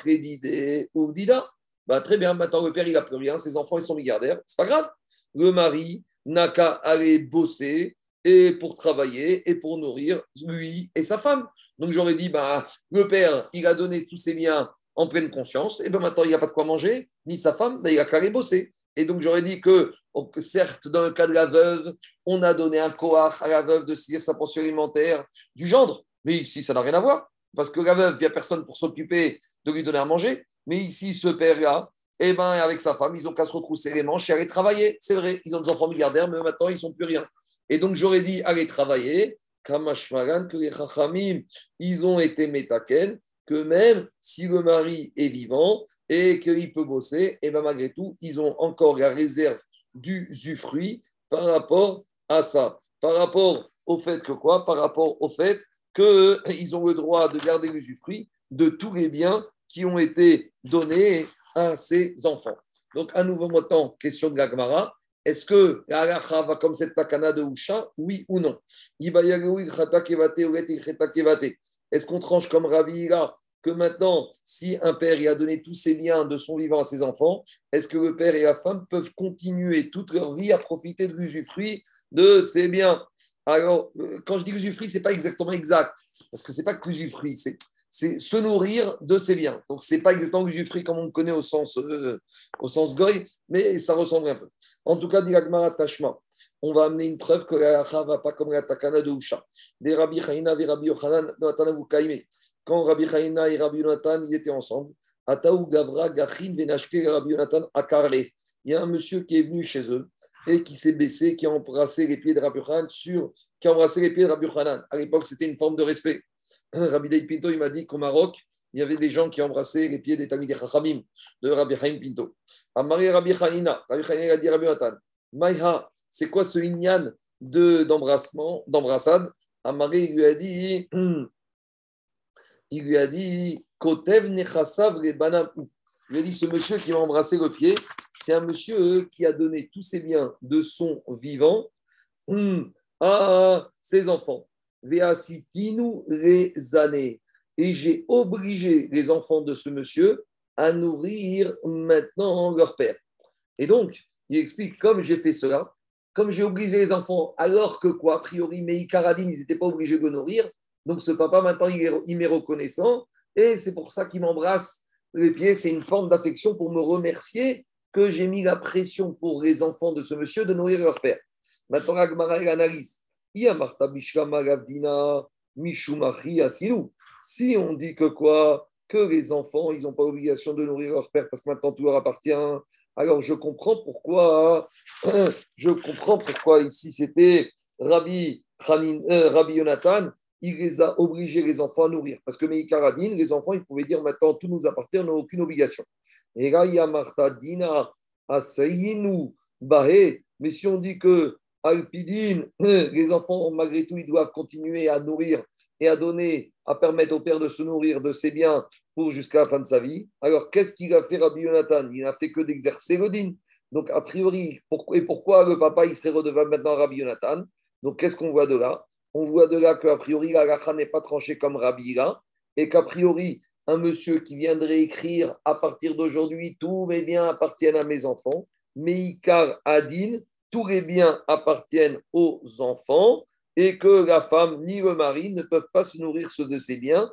ou Dida. Bah, très bien, maintenant le père il n'a plus rien, ses enfants ils sont milliardaires, c'est pas grave. Le mari n'a qu'à aller bosser et pour travailler et pour nourrir lui et sa femme. Donc j'aurais dit, bah, le père, il a donné tous ses biens en pleine conscience, et bien maintenant il n'y a pas de quoi manger, ni sa femme, mais il a qu'à aller bosser. Et donc j'aurais dit que, certes, dans le cas de la veuve, on a donné un coach à la veuve de saisir sa pension alimentaire du gendre, mais ici ça n'a rien à voir, parce que la veuve, il n'y a personne pour s'occuper de lui donner à manger, mais ici ce père-là, eh ben, avec sa femme, ils ont qu'à se retrousser les manches et aller travailler. C'est vrai, ils ont des enfants milliardaires, mais maintenant, ils ne sont plus rien. Et donc, j'aurais dit, aller travailler, Kamashmagan, que les ils ont été métaken, que même si le mari est vivant et qu'il peut bosser, et eh bien malgré tout, ils ont encore la réserve du fruit par rapport à ça. Par rapport au fait que quoi? Par rapport au fait qu'ils ont le droit de garder le fruit de tous les biens qui ont été donnés à ses enfants. Donc, à nouveau maintenant, question de la Gemara. Est-ce que la va comme cette takana de Usha? Oui ou non? Est-ce qu'on tranche comme Rabbi que maintenant, si un père a donné tous ses biens de son vivant à ses enfants, est-ce que le père et la femme peuvent continuer toute leur vie à profiter de l'usufruit de ses biens? Alors, euh, quand je dis usufruit, ce n'est pas exactement exact, parce que ce n'est pas que l'usufruit, c'est se nourrir de ses biens. Donc, ce n'est pas exactement l'usufruit comme on le connaît au sens, euh, au sens goy, mais ça ressemble un peu. En tout cas, dit Tashma, on va amener une preuve que la ne va pas comme la takana de Usha. Des Rabbi Chaina et Rabbi Yochanan, quand Rabbi Chaina et Rabbi Yonatan ils étaient ensemble, Ataou Gavra Gachin Venashke Rabbi Yonatan Akarle. Il y a un monsieur qui est venu chez eux et qui s'est baissé, qui a embrassé les pieds de Rabbi Yochanan sur, qui a embrassé les pieds de Rabbi Yochanan. À l'époque, c'était une forme de respect. Rabbi Daïd Pinto, il m'a dit qu'au Maroc, il y avait des gens qui embrassaient les pieds des Tamid Chachamim de Rabbi Chaim Pinto. Amari Rabbi Chanina, Rabbi Chanina a dit Rabbi Yonatan, Maïha, c'est quoi ce inyan d'embrassement, d'embrassade? Amari il lui a dit, il lui a dit, Kotev Nechasav les Il lui a dit, ce monsieur qui m'a embrassé le pied, c'est un monsieur qui a donné tous ses biens de son vivant à ses enfants. Les années. Et j'ai obligé les enfants de ce monsieur à nourrir maintenant leur père. Et donc, il explique, comme j'ai fait cela, comme j'ai obligé les enfants, alors que quoi, a priori, mes Karadine, ils n'étaient pas obligés de nourrir, donc ce papa, maintenant, il m'est reconnaissant, et c'est pour ça qu'il m'embrasse les pieds, c'est une forme d'affection pour me remercier que j'ai mis la pression pour les enfants de ce monsieur de nourrir leur père. Maintenant, Agmara analyse. Si on dit que quoi Que les enfants, ils n'ont pas obligation de nourrir leur père parce que maintenant tout leur appartient, alors je comprends pourquoi, je comprends pourquoi ici c'était Rabbi, euh, Rabbi Yonatan, il les a obligés, les enfants, à nourrir. Parce que Meikaradine, les enfants, ils pouvaient dire maintenant tout nous appartient, on n'a aucune obligation. Mais si on dit que Alpidine, les enfants, malgré tout, ils doivent continuer à nourrir et à donner, à permettre au père de se nourrir de ses biens pour jusqu'à la fin de sa vie. Alors, qu'est-ce qu'il a fait Rabbi Yonatan? Il n'a fait que d'exercer le. Donc, a priori, et pourquoi le papa, il serait redevable maintenant Rabbi Yonatan? Donc, qu'est-ce qu'on voit de là? On voit de là qu'a priori, la n'est pas tranchée comme Rabbi là, et qu'a priori, un monsieur qui viendrait écrire à partir d'aujourd'hui, tous mes biens appartiennent à mes enfants. Meikar Adin, tous les biens appartiennent aux enfants et que la femme ni le mari ne peuvent pas se nourrir de ces biens.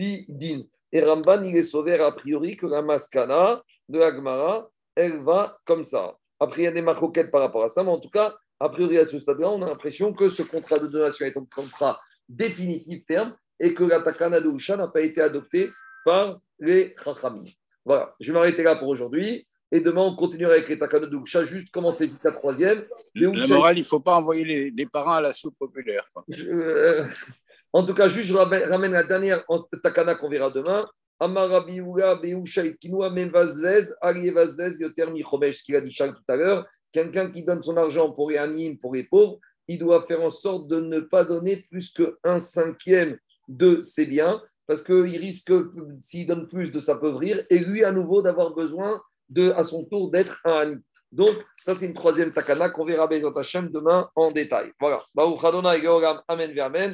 Al-Pidin. Et Ramban, il est sauvé a priori que la maskana de Agmara, elle va comme ça. Après, il y a des marcoquettes par rapport à ça, mais en tout cas, a priori, à ce stade-là, on a l'impression que ce contrat de donation est un contrat définitif, ferme, et que la takana de Usha n'a pas été adoptée par les Chachamim. Voilà, je vais m'arrêter là pour aujourd'hui. Et demain, on continuera avec les takana de Usha, juste commencer la troisième. La morale, il ne faut pas envoyer les, parents à la soupe populaire. Euh, en tout cas, juste, je ramène la dernière takana qu'on verra demain. Ce qu'il a dit Charles tout à l'heure. Quelqu'un qui donne son argent pour les animes, pour les pauvres, il doit faire en sorte de ne pas donner plus qu'un cinquième de ses biens, parce qu'il risque, s'il donne plus, de s'appauvrir, et lui, à nouveau, d'avoir besoin, de, à son tour, d'être un ani. Donc, ça, c'est une troisième takana qu'on verra Bezat Hashem demain en détail. Voilà. Amen, Amen.